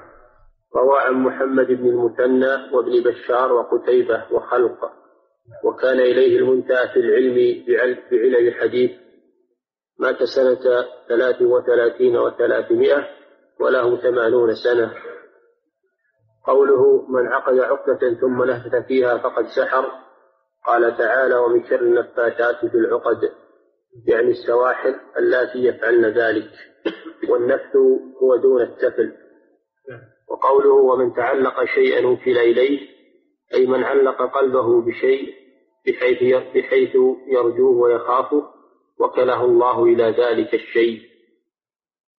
Speaker 1: روى عن محمد بن المثنى وابن بشار وقتيبة وخلق وكان إليه المنتهى في العلم بعلل الحديث مات سنة ثلاث وثلاثين وثلاثمائة وله ثمانون سنة. قوله من عقد عقدة ثم نفث فيها فقد سحر قال تعالى ومن شر النفاثات في العقد يعني السواحل اللاتي يفعلن ذلك. والنفث هو دون التفل. وقوله ومن تعلق شيئا وكل إليه أي من علق قلبه بشيء بحيث بحيث يرجوه ويخافه وكله الله إلى ذلك الشيء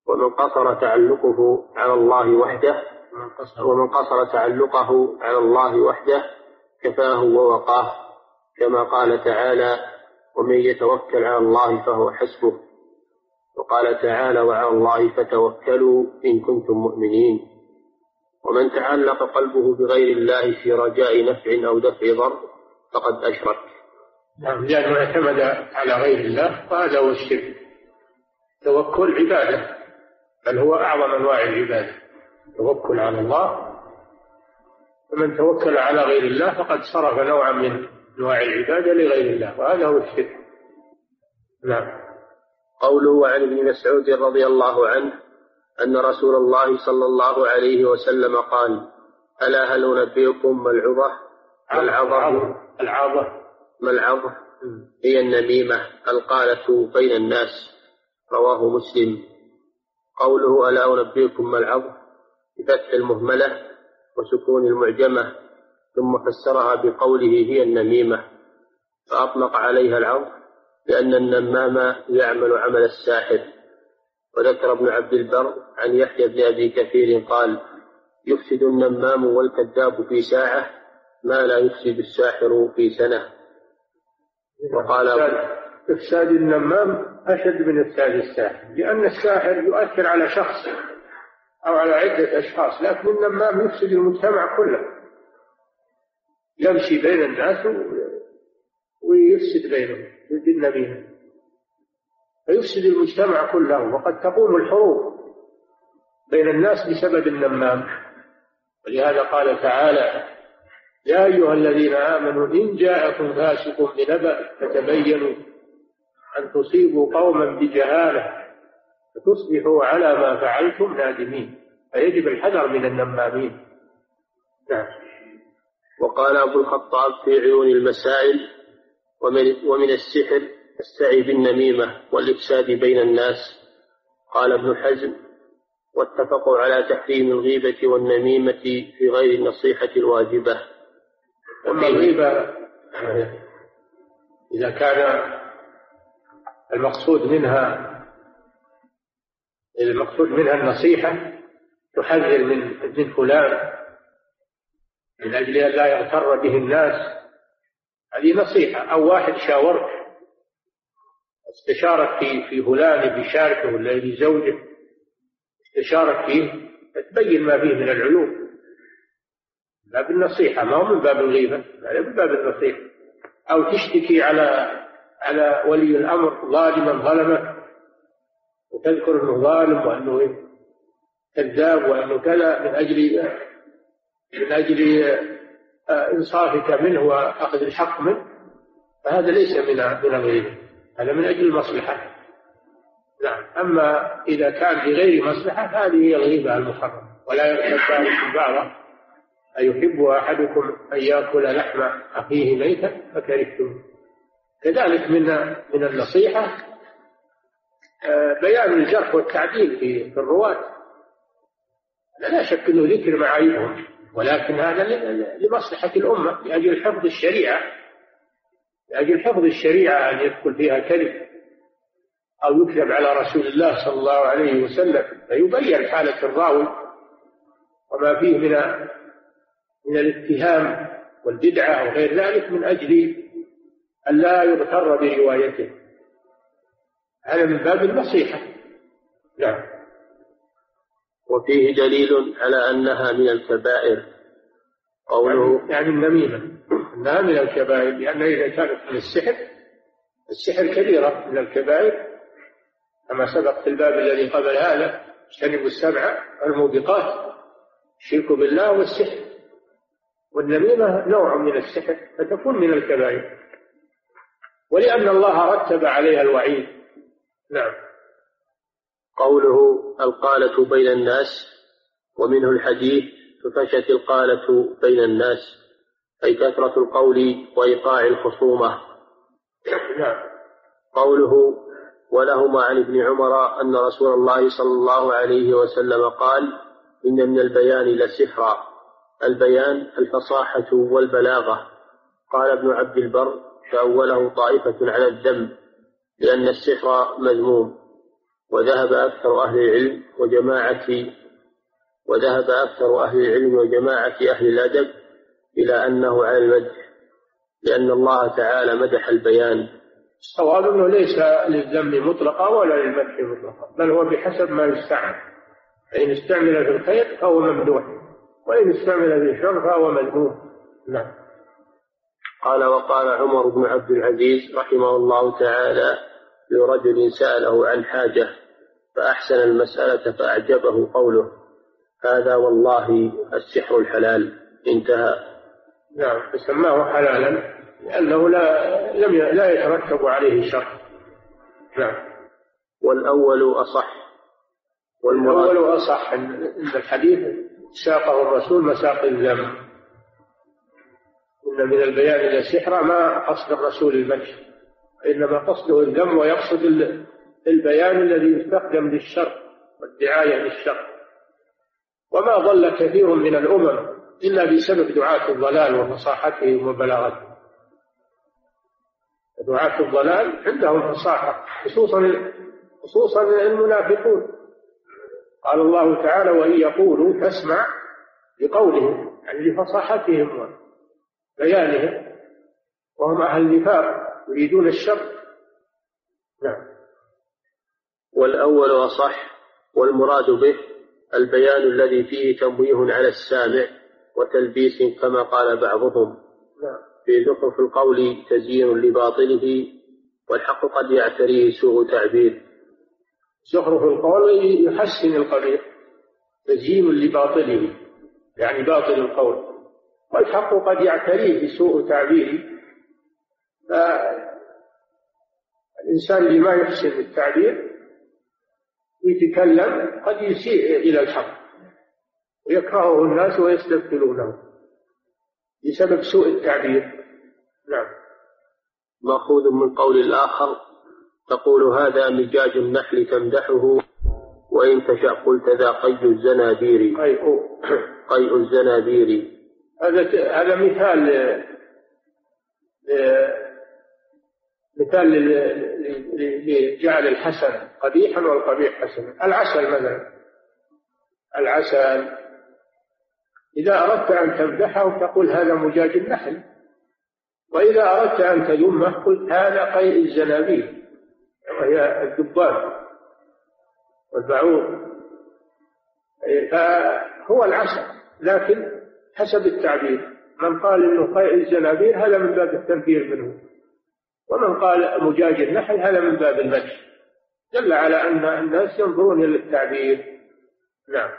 Speaker 1: ومن قصر تعلقه على الله وحده ومن قصر تعلقه على الله وحده كفاه ووقاه كما قال تعالى ومن يتوكل على الله فهو حسبه وقال تعالى وعلى الله فتوكلوا إن كنتم مؤمنين ومن تعلق قلبه بغير الله في رجاء نفع أو دفع ضر فقد أشرك
Speaker 2: نعم لأنه اعتمد على غير الله وهذا هو الشرك. توكل عبادة بل هو أعظم أنواع العبادة. التوكل على الله فمن توكل على غير الله فقد صرف نوعا من أنواع العبادة لغير الله وهذا هو الشرك. نعم.
Speaker 1: قوله عن ابن مسعود رضي الله عنه أن رسول الله صلى الله عليه وسلم قال ألا هل أنبئكم ما العظة.
Speaker 2: العظة. العظة.
Speaker 1: ما العظة هي النميمة القالة بين الناس. رواه مسلم. قوله ألا أنبئكم ما العظة بفتح المهملة وسكون المعجمة ثم فسرها بقوله هي النميمة فأطلق عليها العظم لأن النمام يعمل عمل الساحر. وذكر ابن عبد البر عن يحيى بن أبي كثير قال يفسد النمام والكذاب في ساعة ما لا يفسد الساحر في سنة
Speaker 2: وقال إفساد النمام أشد من إفساد الساحر لأن الساحر يؤثر على شخص أو على عدة أشخاص لكن النمام يفسد المجتمع كله. يمشي بين الناس ويفسد بينهم بالنميمة فيفسد المجتمع كله وقد تقوم الحروب بين الناس بسبب النمام. ولهذا قال تعالى يا أيها الذين آمنوا إن جاءكم فاسق بنبأ فتبينوا أن تصيبوا قوما بجهالة فتصبحوا على ما فعلتم نادمين. فيجب الحذر من النمامين.
Speaker 1: نعم. وقال أبو الخطاب في عيون المسائل ومن, ومن السحر السعي بالنميمة والإفساد بين الناس. قال ابن حزم واتفقوا على تحريم الغيبة والنميمة في غير النصيحة الواجبة.
Speaker 2: أما الغيبة إذا كان المقصود منها المقصود منها النصيحة تحذر من من فلان من أجل أن لا يغتر به الناس هذه نصيحة. أو واحد شاورك استشارك في في فلان بشاركه ولا بزوجه استشارك فيه تبين ما فيه من العلوم باب النصيحة ما هو من باب الغيبة؟ هذا من باب النصيحة. أو تشتكي على على ولي الأمر ظالما ظلمك وتذكر أنه ظالم وأنه كذاب وأنه كذا من أجل من أجل آه، إنصافك منه وأخذ الحق منه فهذا ليس من من الغيبة. هذا من أجل المصلحة. نعم. أما إذا كان لغير مصلحة هذه هي الغيبة المحرمة. ولا بعضكم بعضا أيحب أحدكم أن يأكل لحم أخيه ميتا فكرهتم. كذلك من من النصيحة آه، بيان الجرح والتعديل في الرواة. لا شك إنه ذكر معايبهم ولكن هذا لمصلحة الأمة لأجل حفظ الشريعة لأجل حفظ الشريعة أن يدخل فيها كذب أو يكذب على رسول الله صلى الله عليه وسلم فيبين حالة الراوي وما فيه من من الاتهام والبدعة وغير ذلك من أجل أن لا يغتر بروايته. هذا من باب النصيحة. نعم.
Speaker 1: وفيه دليل على أنها من الكبائر.
Speaker 2: قوله يعني, يعني النميمة. أنها من الكبائر لأن إذا كانت من السحر السحر كبيرة من الكبائر. كما سبق في الباب الذي قبل هذا اجتنبوا السبع الموبقات الشرك بالله والسحر. والنميمة نوع من السحر فتكون من الكبائر. ولأن الله رتب عليها الوعيد. نعم.
Speaker 1: قوله القالة بين الناس ومنه الحديث ففشت القالة بين الناس أي كثرة القول وإيقاع الخصومة.
Speaker 2: نعم.
Speaker 1: قوله ولهما عن ابن عمر أن رسول الله صلى الله عليه وسلم قال إن من البيان لسحرا. البيان الفصاحة والبلاغة. قال ابن عبد البر فأوله طائفة على الذم لأن السحر مذموم وذهب أكثر أهل العلم وجماعة وذهب أكثر أهل العلم وجماعة أهل الأدب إلى أنه على المدح لأن الله تعالى مدح البيان.
Speaker 2: الصواب أنه ليس للذم مطلقا ولا للمدح مطلقا بل هو بحسب ما يستعمل. فإن استعمل في الخير فهو ممدوح. وإن استعمل في الشر فهو مذموم نعم.
Speaker 1: قال وقال عمر بن عبد العزيز رحمه الله تعالى لرجل سأله عن حاجة فأحسن المسألة فأعجبه قوله هذا والله السحر الحلال. انتهى.
Speaker 2: نعم. فسماه حلالا لأنه لا لم لا يترتب عليه شر نعم.
Speaker 1: والأول أصح.
Speaker 2: والمراد الأول أصح أن الحديث. ساقه الرسول مساق الذم. إن من البيان إلى السحر ما قصد الرسول المدح إنما قصده الذم ويقصد البيان الذي يستخدم للشر والدعاية للشر. وما ضل كثير من الأمم إلا بسبب دعاة الضلال وفصاحتهم وبلاغتهم. دعاة الضلال عندهم فصاحة خصوصا خصوصا المنافقون. قال الله تعالى وإن يقولوا فاسمع لقولهم يعني لفصاحتهم وبيانهم وهم أهل النفاق يريدون الشر. نعم.
Speaker 1: والأول أصح والمراد به البيان الذي فيه تنويه على السامع وتلبيس كما قال بعضهم.
Speaker 2: نعم.
Speaker 1: في القول تزيين لباطله والحق قد يعتريه سوء تعبير.
Speaker 2: زخرف القول يحسن القبيح تزيين لباطله يعني باطل القول. والحق قد يعتريه سوء تعبيره. فالإنسان اللي ما يحسن التعبير يتكلم قد يسيء إلى الحق ويكرهه الناس ويستبدلونه بسبب سوء التعبير. نعم.
Speaker 1: مأخوذ من قول الآخر تقول هذا مجاج النحل تمدحه وإن تشأ قلت ذا قي الزنابير
Speaker 2: قيء.
Speaker 1: قيء الزنابير
Speaker 2: هذا هذا مثال مثال لجعل الحسن قبيحا والقبيح حسنا العسل مثلا. العسل. إذا أردت أن تمدحه تقول هذا مجاج النحل. وإذا أردت أن تذمه قلت هذا قيء الزنابيل وهي الدبان والبعوض. فهو العسل لكن حسب التعبير. من قال إنه قيء الزنابيل هذا من باب التنفير منه. ومن قال مجاج النحل هذا من باب المدح. دل على أن الناس ينظرون إلى التعبير. نعم.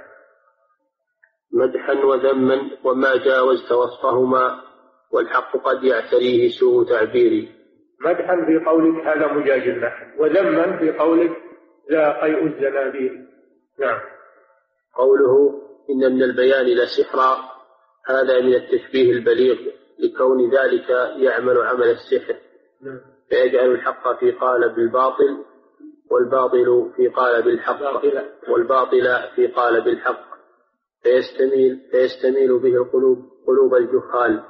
Speaker 1: مدحا وذما وما جاوزت وصفهما والحق قد يعتريه سوء تعبيري.
Speaker 2: مدحا في قولك هذا مجاج النحل وذما في قولك لا قيء الزنابير نعم.
Speaker 1: قوله إن من البيان لسحرا هذا من التشبيه البليغ لكون ذلك يعمل عمل السحر.
Speaker 2: نعم.
Speaker 1: فيجعل الحق في قالب الباطل والباطل في قالب الحق والباطل في قالب الحق فيستميل فيستميل به القلوب قلوب الجهال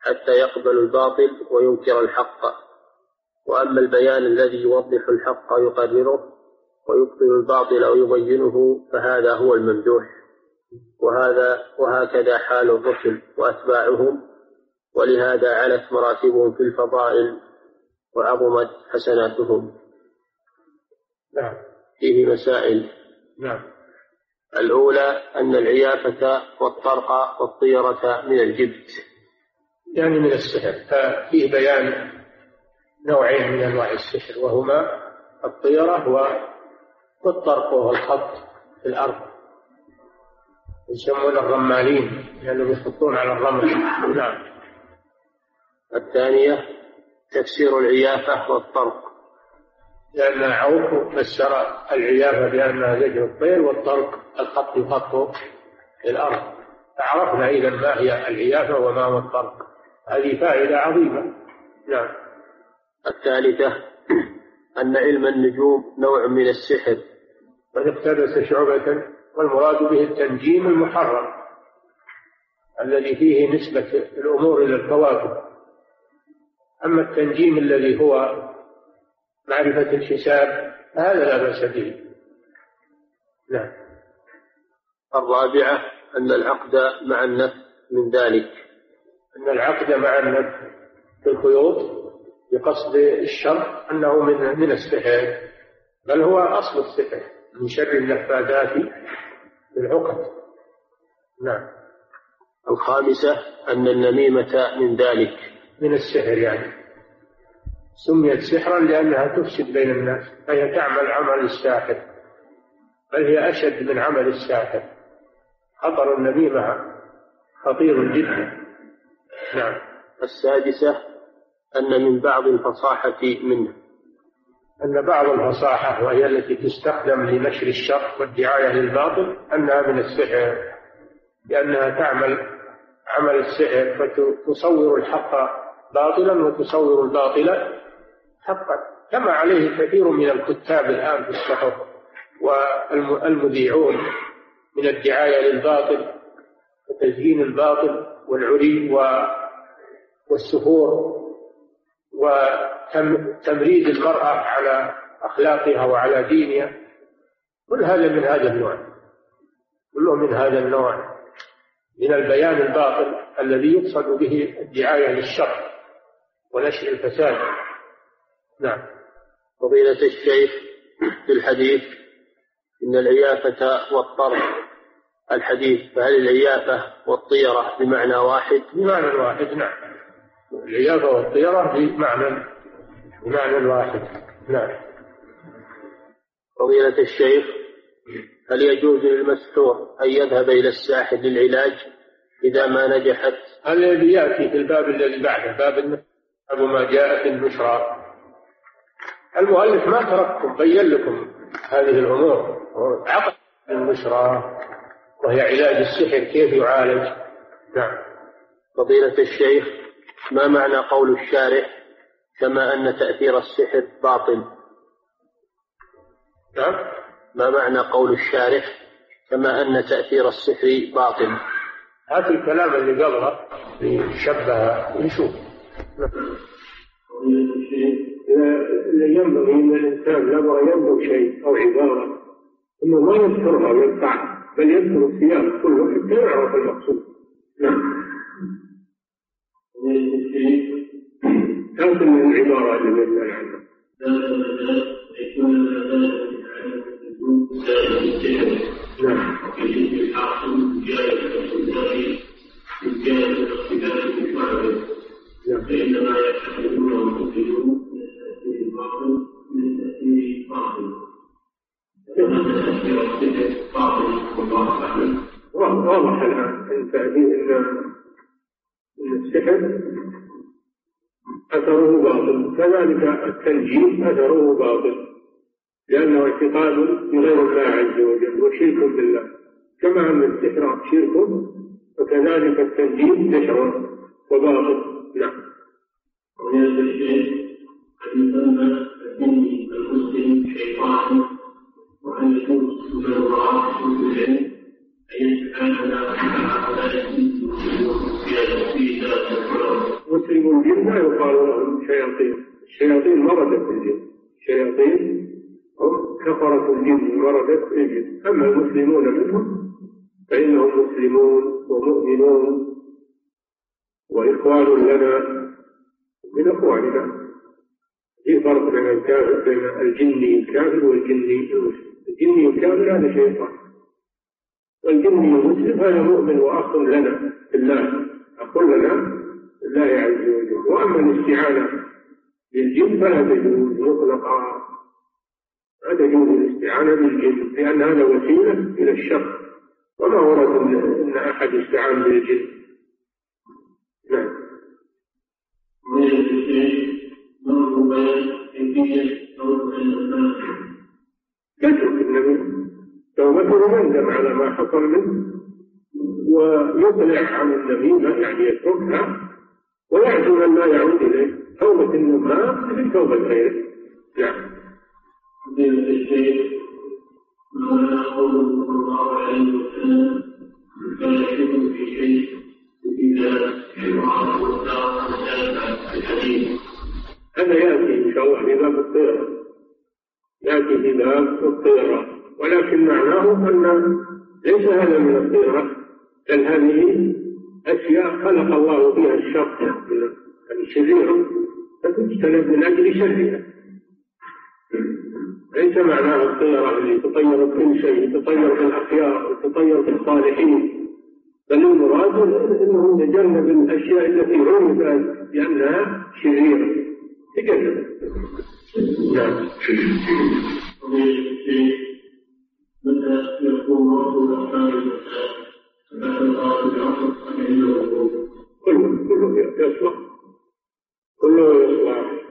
Speaker 1: حتى يقبل الباطل وينكر الحق. وأما البيان الذي يوضح الحق ويقرره ويبطل الباطل أو يبينه فهذا هو الممدوح. وهذا وهكذا حال الرسل وأتباعهم. ولهذا علت مراتبهم في الفضائل وعظمت حسناتهم.
Speaker 2: نعم.
Speaker 1: فيه مسائل.
Speaker 2: نعم.
Speaker 1: الأولى أن العيافة والطرق والطيرة من الجبت.
Speaker 2: يعني من السحر. ففيه بيان نوعين من أنواع السحر وهما الطيرة والطرق وهو الخط في الأرض. يسمون الرمالين لأنهم يخطون على الرمل. نعم.
Speaker 1: الثانية تفسير العيافة والطرق.
Speaker 2: لأن عوف فسر العيافة بأنها زجر الطير والطرق الخط يخط في الأرض. فعرفنا إذا ما هي العيافة وما هو الطرق. هذه فائدة عظيمة. نعم.
Speaker 1: الثالثة أن علم النجوم نوع من السحر.
Speaker 2: من اقتبس شعبة والمراد به التنجيم المحرم الذي فيه نسبة الأمور إلى الكواكب. أما التنجيم الذي هو معرفة الحساب هذا لا بأس به. نعم.
Speaker 1: الرابعة أن العقد مع النفس من ذلك.
Speaker 2: أن العقد مع النفس في الخيوط بقصد الشر أنه من من السحر بل هو أصل السحر من شر النفاذات بالعقد نعم.
Speaker 1: الخامسة أن النميمة من ذلك.
Speaker 2: من السحر يعني. سميت سحرا لأنها تفسد بين الناس فهي تعمل عمل الساحر بل هي أشد من عمل الساحر. خطر النميمة خطير جدا. نعم.
Speaker 1: السادسة أن من بعض الفصاحة منه.
Speaker 2: أن بعض الفصاحة وهي التي تستخدم لنشر الشر والدعاية للباطل أنها من السحر لأنها تعمل عمل السحر فتصور الحق باطلا وتصور الباطل حقا. كما عليه كثير من الكتاب الآن في الصحف والمذيعون من الدعاية للباطل وتزيين الباطل والعري والسفور. وتمريد المرأة على أخلاقها وعلى دينها. كل هذا من هذا النوع. كله من هذا النوع من البيان الباطل الذي يقصد به الدعاية للشر ونشر الفساد. نعم.
Speaker 1: فضيلة الشيخ في الحديث إن العيافة والطرف. الحديث فهل العيافة والطيرة بمعنى واحد؟
Speaker 2: بمعنى واحد نعم. العيافة والطيرة بمعنى بمعنى واحد. نعم.
Speaker 1: فضيلة الشيخ هل يجوز للمسحور أن يذهب إلى الساحر للعلاج إذا ما نجحت؟
Speaker 2: هذا يأتي في الباب الذي بعده باب باب ما جاء في البشرى المؤلف ما ترككم بين لكم هذه الأمور. عقد البشرى وهي علاج السحر كيف يعالج؟ نعم.
Speaker 1: فضيلة الشيخ ما معنى قول الشارع كما أن تأثير السحر باطل؟
Speaker 2: نعم
Speaker 1: ما معنى قول الشارع كما أن تأثير السحر باطل؟
Speaker 2: هذا الكلام اللي قبله شبه نشوف.
Speaker 3: إذا ينبغي أن الإنسان يبغى ينظر شيء أو عبارة أنه ما يذكرها ويقطع بل يذكر السياق كله حتى يعرف المقصود. نعم. هذه من العبارة اللي قلنا عنها نعم.
Speaker 4: فإنما يتحدثون ويقولون من تأثير الباطل من تأثير باطل كما تأثير باطل والله أعلم
Speaker 3: واضح الآن أن تأثير أن السحر أثره باطل. كذلك التنجيم أثره باطل. لأنه اعتقاد بغير الله عز وجل وشرك بالله. كما أن السحر شرك وكذلك التنجيم سحر وباطل. نعم.
Speaker 4: ومن أن
Speaker 3: المسلم شيطان وأن يكون من الله أن يتعامل مع هؤلاء في
Speaker 2: مسلم الجن لا يقال لهم شياطين الشياطين مردة الجن الشياطين هم كفرة الجن مردة الجن أما المسلمون منهم فإنهم مسلمون ومؤمنون وإخوان لنا من إخواننا. في فرق بين الكافر بين الجني الكافر والجني المسلم الجني الكافر هذا شيطان. والجني المسلم هذا مؤمن وأخ لنا في الله. أخ لنا الله عز وجل وأما الاستعانة بالجن فلا تجوز مطلقا. لا تجوز الاستعانة بالجن لأن هذا وسيلة إلى الشر. وما ورد أن أحد استعان بالجن. نعم. يترك النبي توبته مندم على ما حصل منه ويقلع عن النميمة يعني يتركها ويعزم ما يعود إليه. توبة النمام مثل توبة غيره نعم.
Speaker 3: الشيخ مولانا قوله صلى الله عليه وسلم كان يشك في شيء
Speaker 2: هذا يأتي إن شاء الله في باب الطيرة يأتي في باب الطيرة ولكن معناه أن ليس هذا من الطيرة بل هذه أشياء خلق الله فيها الشر هذه شريرة فتجتنب من أجل شرها ليس معناها الطيرة اللي تطير بكل شيء تطير بالأخيار وتطير بالصالحين بل المراد أنه يتجنب الاشياء التي عرفت بأنها شريرة. تجنب نعم. كله كله يصلح كله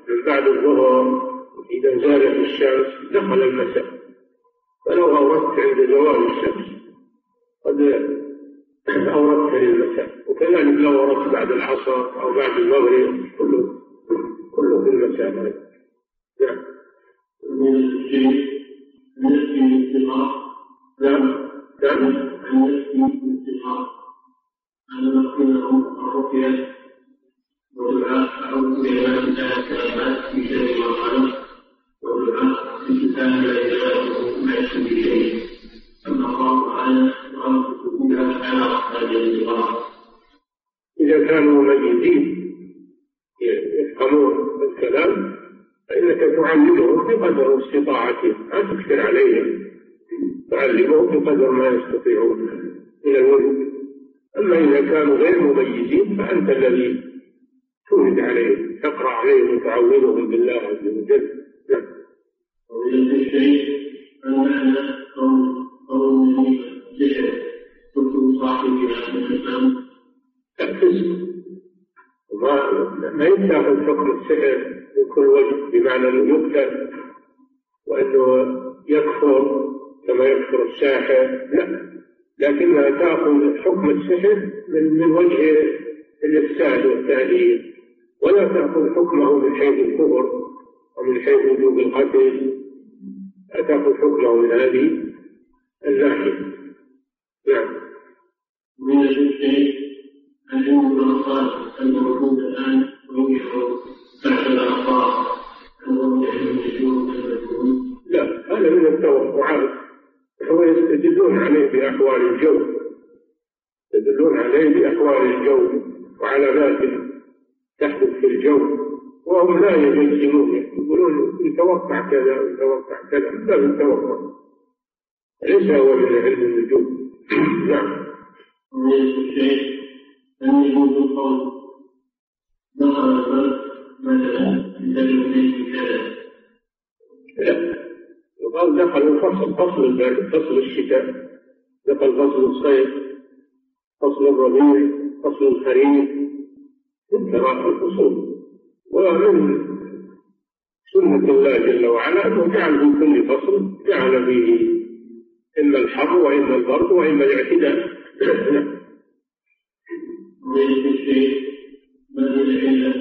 Speaker 2: من بعد الظهر إذا زالت الشمس. دخل المساء فلو أوردت عند زوال الشمس قد أوردت للمساء وكذلك لو أوردت بعد العصر أو بعد المغرب كله كله في المساء نعم نعم
Speaker 3: ما
Speaker 2: إذا كانوا مميزين يفهمون الكلام فإنك تعلمهم بقدر استطاعتهم لا تكثر عليهم. تعلمهم بقدر ما يستطيعون. من الوجود أما إذا كانوا غير مميزين فأنت الذي تولد عليهم تقرأ عليهم وتعودهم بالله عز وجل. نعم. وما ما يتاخذ حكم السحر من كل وجه بمعنى أنه يقتل وأنه يكفر كما يكفر الساحر لا. لكنها تأخذ حكم السحر من من وجه الإفساد والتأليل ولا تأخذ حكمه من حيث الكفر ومن حيث وجوب القتل. لا تأخذ حكمه من هذه الناحية. نعم.
Speaker 3: من الشيء العلم بالأخبار الموجود الآن يوجد تحت الأخبار
Speaker 2: لا هذا من التوقعات. هو يستدلون عليه بأحوال الجو. يستدلون عليه بأحوال الجو وعلامات تحدث في الجو. وهم لا يجزمون يقولون يتوقع كذا ويتوقع كذا. لا التوقع ليس هو من علم النجوم. نعم.
Speaker 3: القول دخل البلد مثلا
Speaker 2: لا. يقال دخل الفصل فصل البرد فصل الشتاء دخل فصل الصيف فصل الربيع فصل الخريف مثل الفصول. ومن سنة الله جل وعلا أنه جعل في كل فصل جعل فيه إما الحر وإما البرد وإما الاعتداء
Speaker 3: بل العلة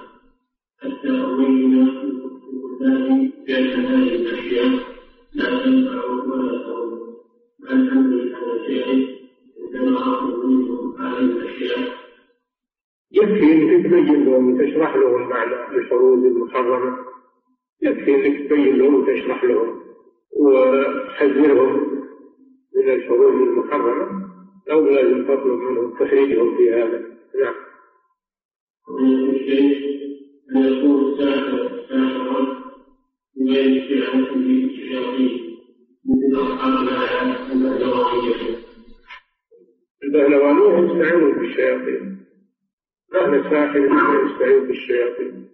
Speaker 2: حتى أبين للكتاب بأن هذه الأشياء لا تنفع ولا تضر بل أمر على شيء أخذ منهم هذه الأشياء يكفي انك تبين لهم وتشرح لهم معنى الحروز المحرمة. يكفي انك تبين لهم وتشرح لهم وتحذرهم من الحروز المحرمة. أو لازم تطلب منهم تخريجهم في هذا. نعم. ان يكون ساحر ساحرا بغير شيعته الشياطين مثل اصحاب الايات البهلوانيه. البهلوانية يستعينون بالشياطين. مهما ساحر يستعين بالشياطين.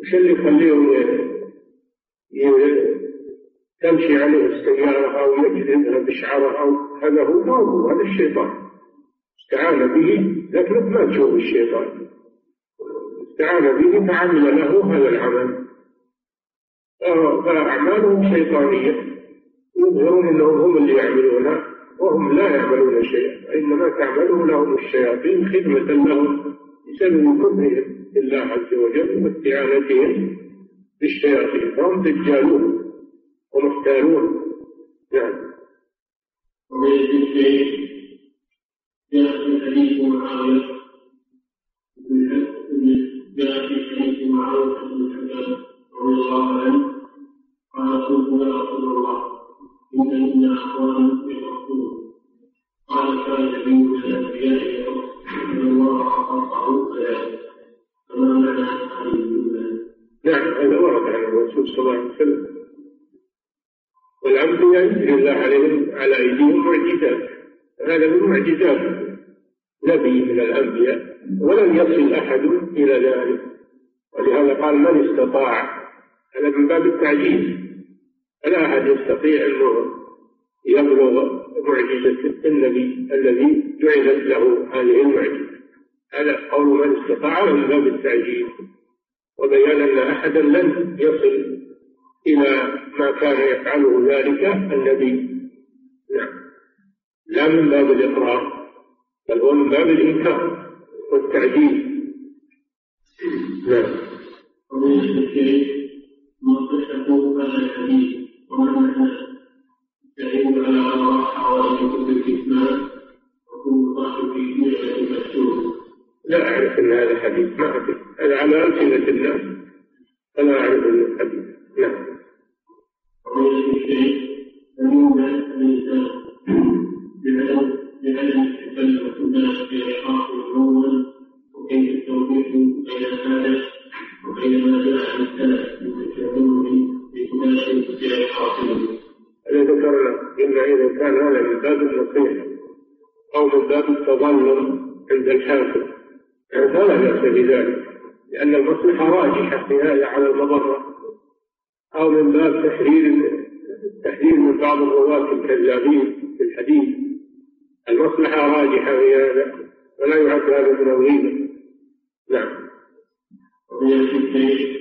Speaker 2: وش اللي يخليهم تمشي عليه السيارة أو يجذبها بشعره أو هذا هو ما هو هذا الشيطان. استعان به لكنك ما تشوف الشيطان. استعان به فعمل له هذا العمل. فأعمالهم شيطانية. يظهرون أنهم هم اللي يعملونها وهم لا يعملون شيئا إنما تعمله لهم الشياطين خدمة لهم بسبب كفرهم بالله عز وجل واستعانتهم بالشياطين. فهم دجالون ومختارون. نعم. ومن الشيء جاء في معاوية جاء في حديث معاوية بن الحكم رضي الله عنه قال قلت يا رسول الله إن إن أخوانا يقتلون قال كان من الأنبياء نعم هذا ورد عن الرسول صلى الله عليه وسلم. والأنبياء يجري الله عليهم على أيديهم معجزات. هذا من معجزات. نبي من الأنبياء ولم يصل أحد إلى ذلك. ولهذا قال من استطاع؟ هذا من باب التعجيز فلا أحد يستطيع أنه يبلغ معجزة النبي الذي جعلت له هذه المعجزة. هذا قول من استطاع من باب التعجيل. وبيان أن أحدا لن يصل إلى ما كان يفعله ذلك النبي. نعم. لا من باب الإقرار. بل هو من باب الإنكار والتعجيل نعم. لا أعرف أن هذا حديث ما أدري. هذا على ألسنة الناس فلا أعرف عند الحاكم فلا بأس بذلك لأن المصلحة راجحة في هذا على المضرة أو من باب تحرير التحذير من بعض الرواة الكذابين في الحديث. المصلحة راجحة في هذا ولا يعد هذا من الغيبة. نعم. ومن الشيء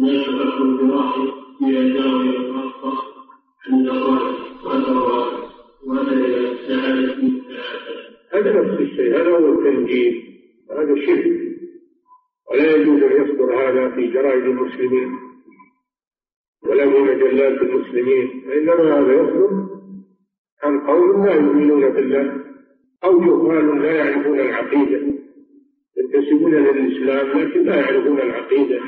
Speaker 2: ما يتبقى الجراح في الزاوية الخاصة عند الراجح والرواة وهذا إلى السعادة هذا نفس الشيء هذا هو التنجيل هذا شرك. ولا يجوز أن يصدر هذا في جرائد المسلمين ولا في مجلات المسلمين وإنما هذا يصدر عن قوم لا يؤمنون بالله أو جهال لا يعرفون العقيدة. ينتسبون للإسلام لكن لا يعرفون العقيدة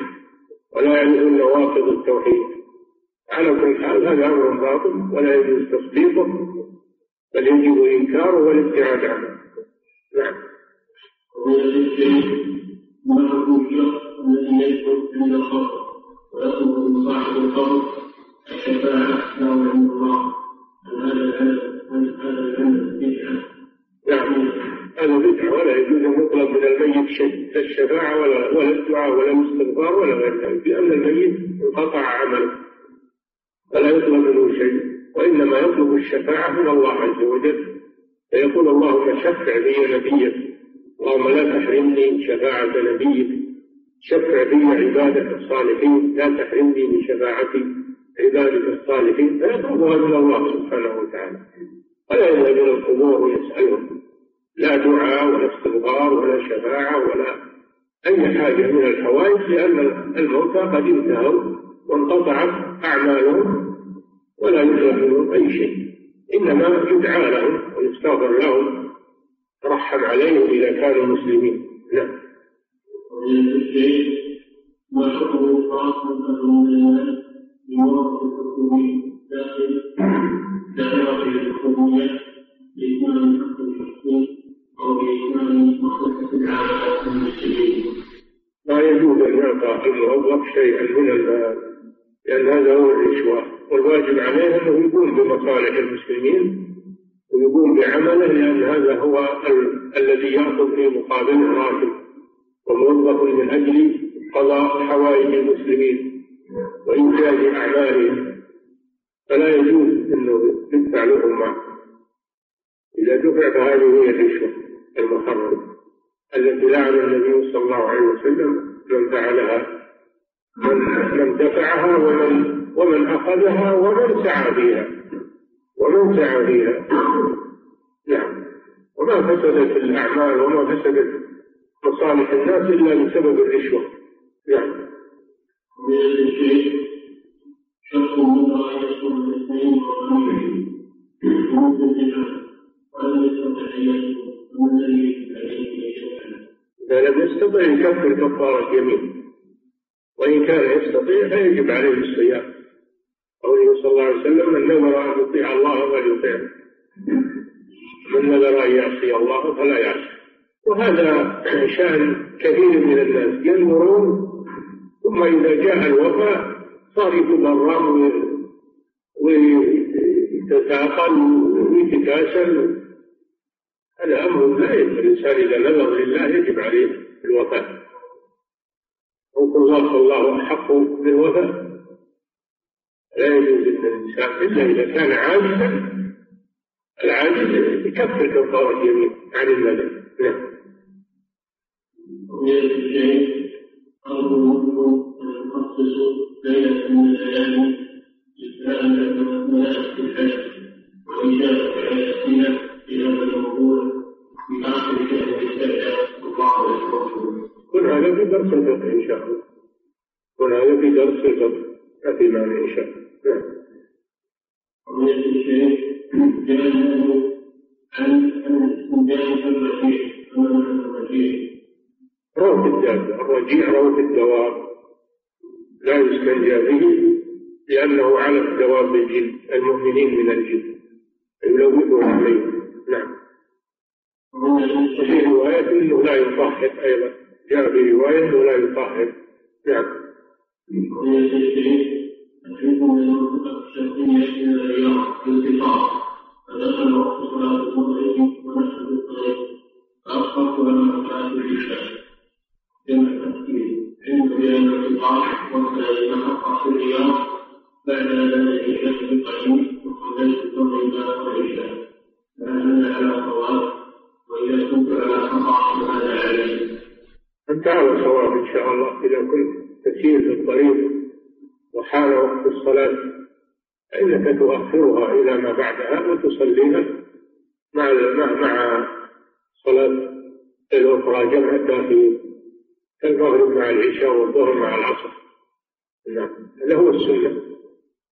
Speaker 2: ولا يعرفون نواقض التوحيد. على كل حال هذا أمر باطل ولا يجوز تصديقه. بل يجب إنكاره والابتعاد عنه. نعم. معه الشخص الذي يدخل عند الخطر ويطلب صاحب الخطر الشفاعة له عند الله هل هذا العمل هل هذا العمل؟ نعم. هذا بدعة ولا يجوز أن يطلب من الميت شيء الشفاعة ولا ولا الدعاء ولا الاستغفار ولا غير ذلك لأن الميت انقطع عمله. فلا يطلب منه شيء. وإنما ويطلب الشفاعة من الله عز وجل. فيقول اللهم شفع بي نبيك. اللهم لا تحرمني شفاعة نبيك. شفع بي عبادك الصالحين. لا تحرمني من شفاعة عبادك الصالحين. فيطلبها من الله سبحانه وتعالى. ولا يذهب إلى القبور ويسألهم لا دعاء ولا استغفار ولا شفاعة ولا أي حاجة من الحوائج لأن الموتى قد انتهوا وانقطعت أعمالهم. ولا يطلب منهم أي شيء. إنما يدعى لهم ويستغفر لهم. ترحم عليهم إذا كانوا مسلمين. نعم. لإتمام حق أو المسلمين. لا يجوز أن يعطى الموظف شيئا من المال لأن هذا هو الرشوة والواجب عليه أنه يقوم بمصالح المسلمين ويقوم بعمله لأن هذا هو ال... الذي يأخذ في مقابل راتب وموظف من أجل قضاء حوائج المسلمين وإنجاز أعمالهم. فلا يجوز أنه يدفع لهم ما. إذا دفع فهذه هي الرشوة المحرمة التي لعن النبي صلى الله عليه وسلم من فعلها من دفعها ومن ومن أخذها ومن سعى فيها ومن سعى فيها نعم. وما فسدت الأعمال وما فسدت مصالح الناس إلا بسبب الرشوة. نعم. إذا لم يستطع يكفر كفارة يمين وإن كان يستطيع فيجب عليه الصيام. قوله صلى الله عليه وسلم من نذر أن يطيع الله فليطيعه من نذر أن يعصي الله فلا يعصي. وهذا شأن كثير من الناس ينذرون ثم إذا جاء الوفاء صار يتبرم ويتثاقل ويتكاسل. هذا أمر لا الإنسان إذا نذر لله يجب عليه الوفاء وقل الله الله أحق بالوفاء لا يجوز للإنسان إلا إذا كان عاجزا العاجز يكفر كفارة يمين عن المدى نعم. كل هذا في درس الفقه إن شاء الله. كل هذا في درس الفقه يأتي معنا إن شاء الله. نعم. الاستنجاء الرجيع أمام الدابة الرجيع روث الدواب لا يستنجى به لأنه على الدواب الجن المؤمنين من الجن يلوثه عليه نعم وفي رواية أنه لا يطهر أيضا. جاء في أنه لا يطهر نعم. فدخل وقت صلاة المغرب الطريق فأخرت لما كانت العشاء جمع التفكير علم بأن الإطعام وكذلك حق في الرياض بعد ذلك الشك بقليل وخرجت الربا والعشاء فهل على صواب وإذا كنت على خطأ فماذا علي؟ أنت على صواب إن شاء الله إذا كنت تسير في الطريق وحال وقت الصلاة فإنك تؤخرها إلى ما بعدها وتصليها مع مع صلاة الأخرى جمع التأخير كالمغرب مع العشاء والظهر مع العصر. نعم هذا هو السنة.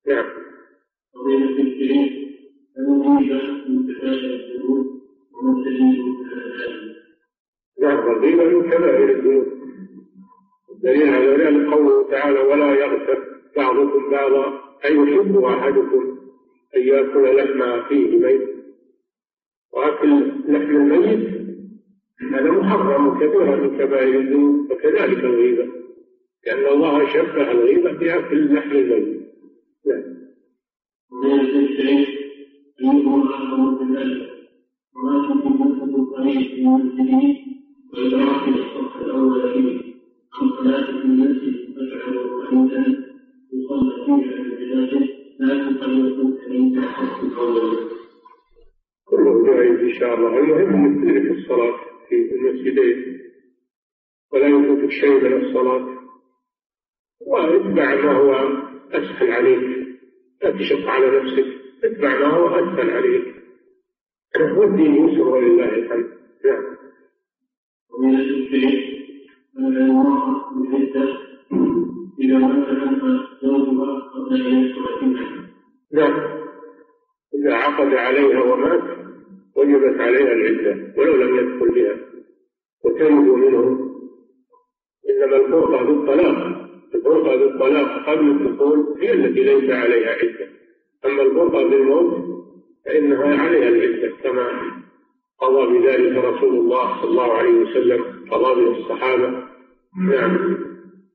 Speaker 2: نعم. فضيلة نعم الغيبة من كبائر الذنوب الدليل على ذلك قوله تعالى ولا يغتب بعضكم بعضا أيحب أحدكم أن يأكل لحم أخيه ميت وأكل لحم الميت؟ هذا محرم كبيرة من كبائر الذنوب وكذلك الغيبة لأن الله شبه الغيبة بأكل لحم الميت. نعم. وإدراك الصف الأول فيه عن صلاة المسجد قريبا الصف الأول إن شاء الله. المهم أنك تدرك الصلاة في المسجدين. ولا يفوتك شيء من الصلاة. واتبع ما هو أسهل عليك. لا تشق على نفسك. اتبع ما هو أسهل عليك. والدين يسر ولله الحمد. نعم.
Speaker 3: ومن بالعدة إذا مات عنها قبل أن يدخل
Speaker 2: نعم. إذا عقد عليها ومات وجبت عليها العدة ولو لم يدخل بها. وتنجو منه. إنما الفرقة بالطلاق الفرقة بالطلاق قبل الدخول هي التي ليس عليها عدة. أما الفرقة بالموت فإنها عليها العدة كما قضى بذلك رسول الله صلى الله عليه وسلم قضى به الصحابة. نعم.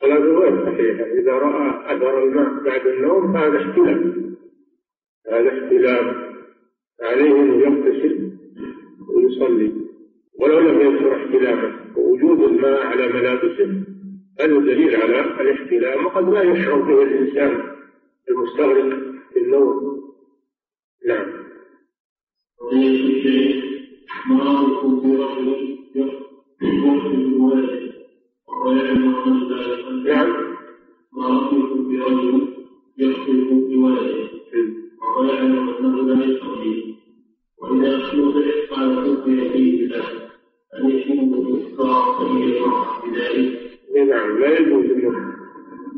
Speaker 2: صلاة غير صحيحة إذا رأى أثر الماء بعد النوم هذا احتلام هذا احتلام عليه أن يغتسل ويصلي. ولو لم يذكر احتلامه ووجود الماء على ملابسه هذا دليل على الاحتلام وقد لا يشعر به الإنسان المستغرق في النوم. نعم.
Speaker 3: شيء مرارة برجل يخرج ولده وهو يعلم أن ذلك
Speaker 2: نعم
Speaker 3: مرارة برجل يخرج بولده وهو يعلم أنه لا يستطيع وإذا أخلص قال خذ فيه له أن الإفطار فهي المرأة بذلك
Speaker 2: نعم لا يجوز انه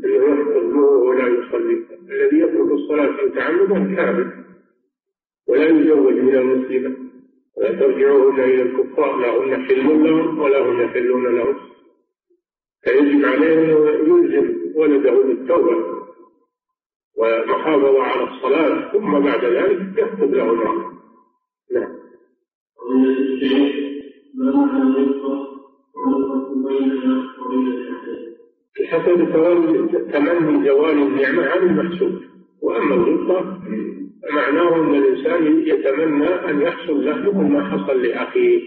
Speaker 2: يحفظ ولا يصلي الذي يترك الصلاه متعمدا كافر ولا يزوج من المسلمه ولا ترجعوهن إلى الكفار لا هن حل لهم ولا هم يحلون لهم. فيجب عليه انه يلزم ولده بالتوبة والمحافظه على الصلاة ثم بعد ذلك يكتب له المرأة نعم. تولي- تمني زوال النعمة عن المحسود وأما الغبطة فمعناه أن الإنسان يتمنى أن يحصل له ما حصل لأخيه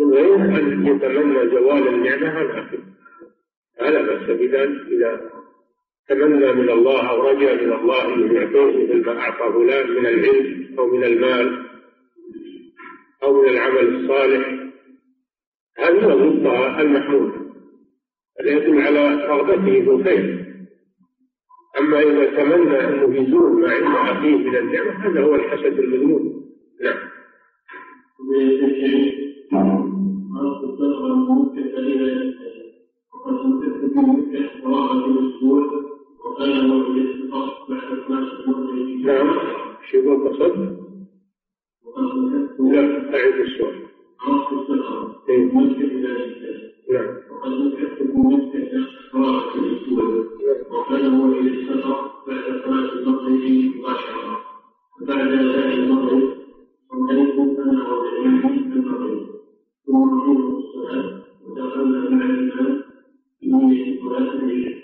Speaker 2: من غير أن يتمنى زوال النعمة عن أخيه. لا بأس بذلك إذا تمنى من الله أو رجا من الله أن يعطيه مثل ما أعطى فلان من العلم أو من المال أو من العمل الصالح. هذه الغبطة المحمود. يدل على رغبته في الخير. أما إذا تمنى أنه يزول ما عند أخيه من النعمة هذا هو الحسد المذموم. نعم.
Speaker 3: ومن مكثت الممكن وراء الأسبوع وكان هو الاستطاع بعد الناس المغرب
Speaker 2: نعم يقول قصد؟ لا أعيد السؤال إيه.
Speaker 3: ممكن إلى الإنسان
Speaker 2: نعم
Speaker 3: وقد مكثت ممكن وراء الأسبوع وكان هو الاستطاع بعد صلاة المغرب مباشرة وبعد أداء المغرب صليت أنا وجميعي في المغرب ثم رحمه الصلاة ودخلنا مع الإمام في صلاة العشاء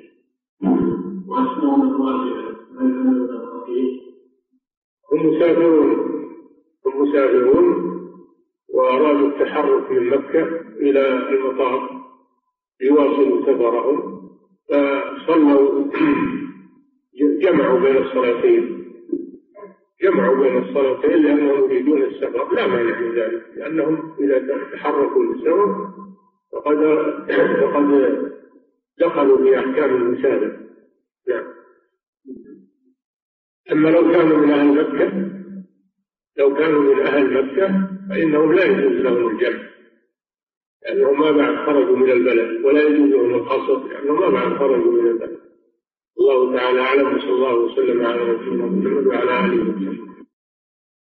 Speaker 3: وأسمعنا الرابعة هذا الصحيح
Speaker 2: هم مسافرون هم مسافرون وأرادوا التحرك من مكة إلى المطار ليواصلوا سفرهم فصلوا جمعوا بين الصلاتين. جمعوا بين الصلاتين لأنهم يريدون السفر. لا مانع من ذلك لأنهم إذا تحركوا للسفر فقد فقد دخلوا في أحكام المسافر نعم. أما لو كانوا من أهل مكة لو كانوا من أهل مكة فإنهم لا يجوز لهم الجمع لأنهم ما بعد خرجوا من البلد ولا يجوز لهم القصر لأنهم ما بعد خرجوا من البلد. الله تعالى أعلم وصلى الله وسلم على نبينا محمد وعلى آله وصحبه.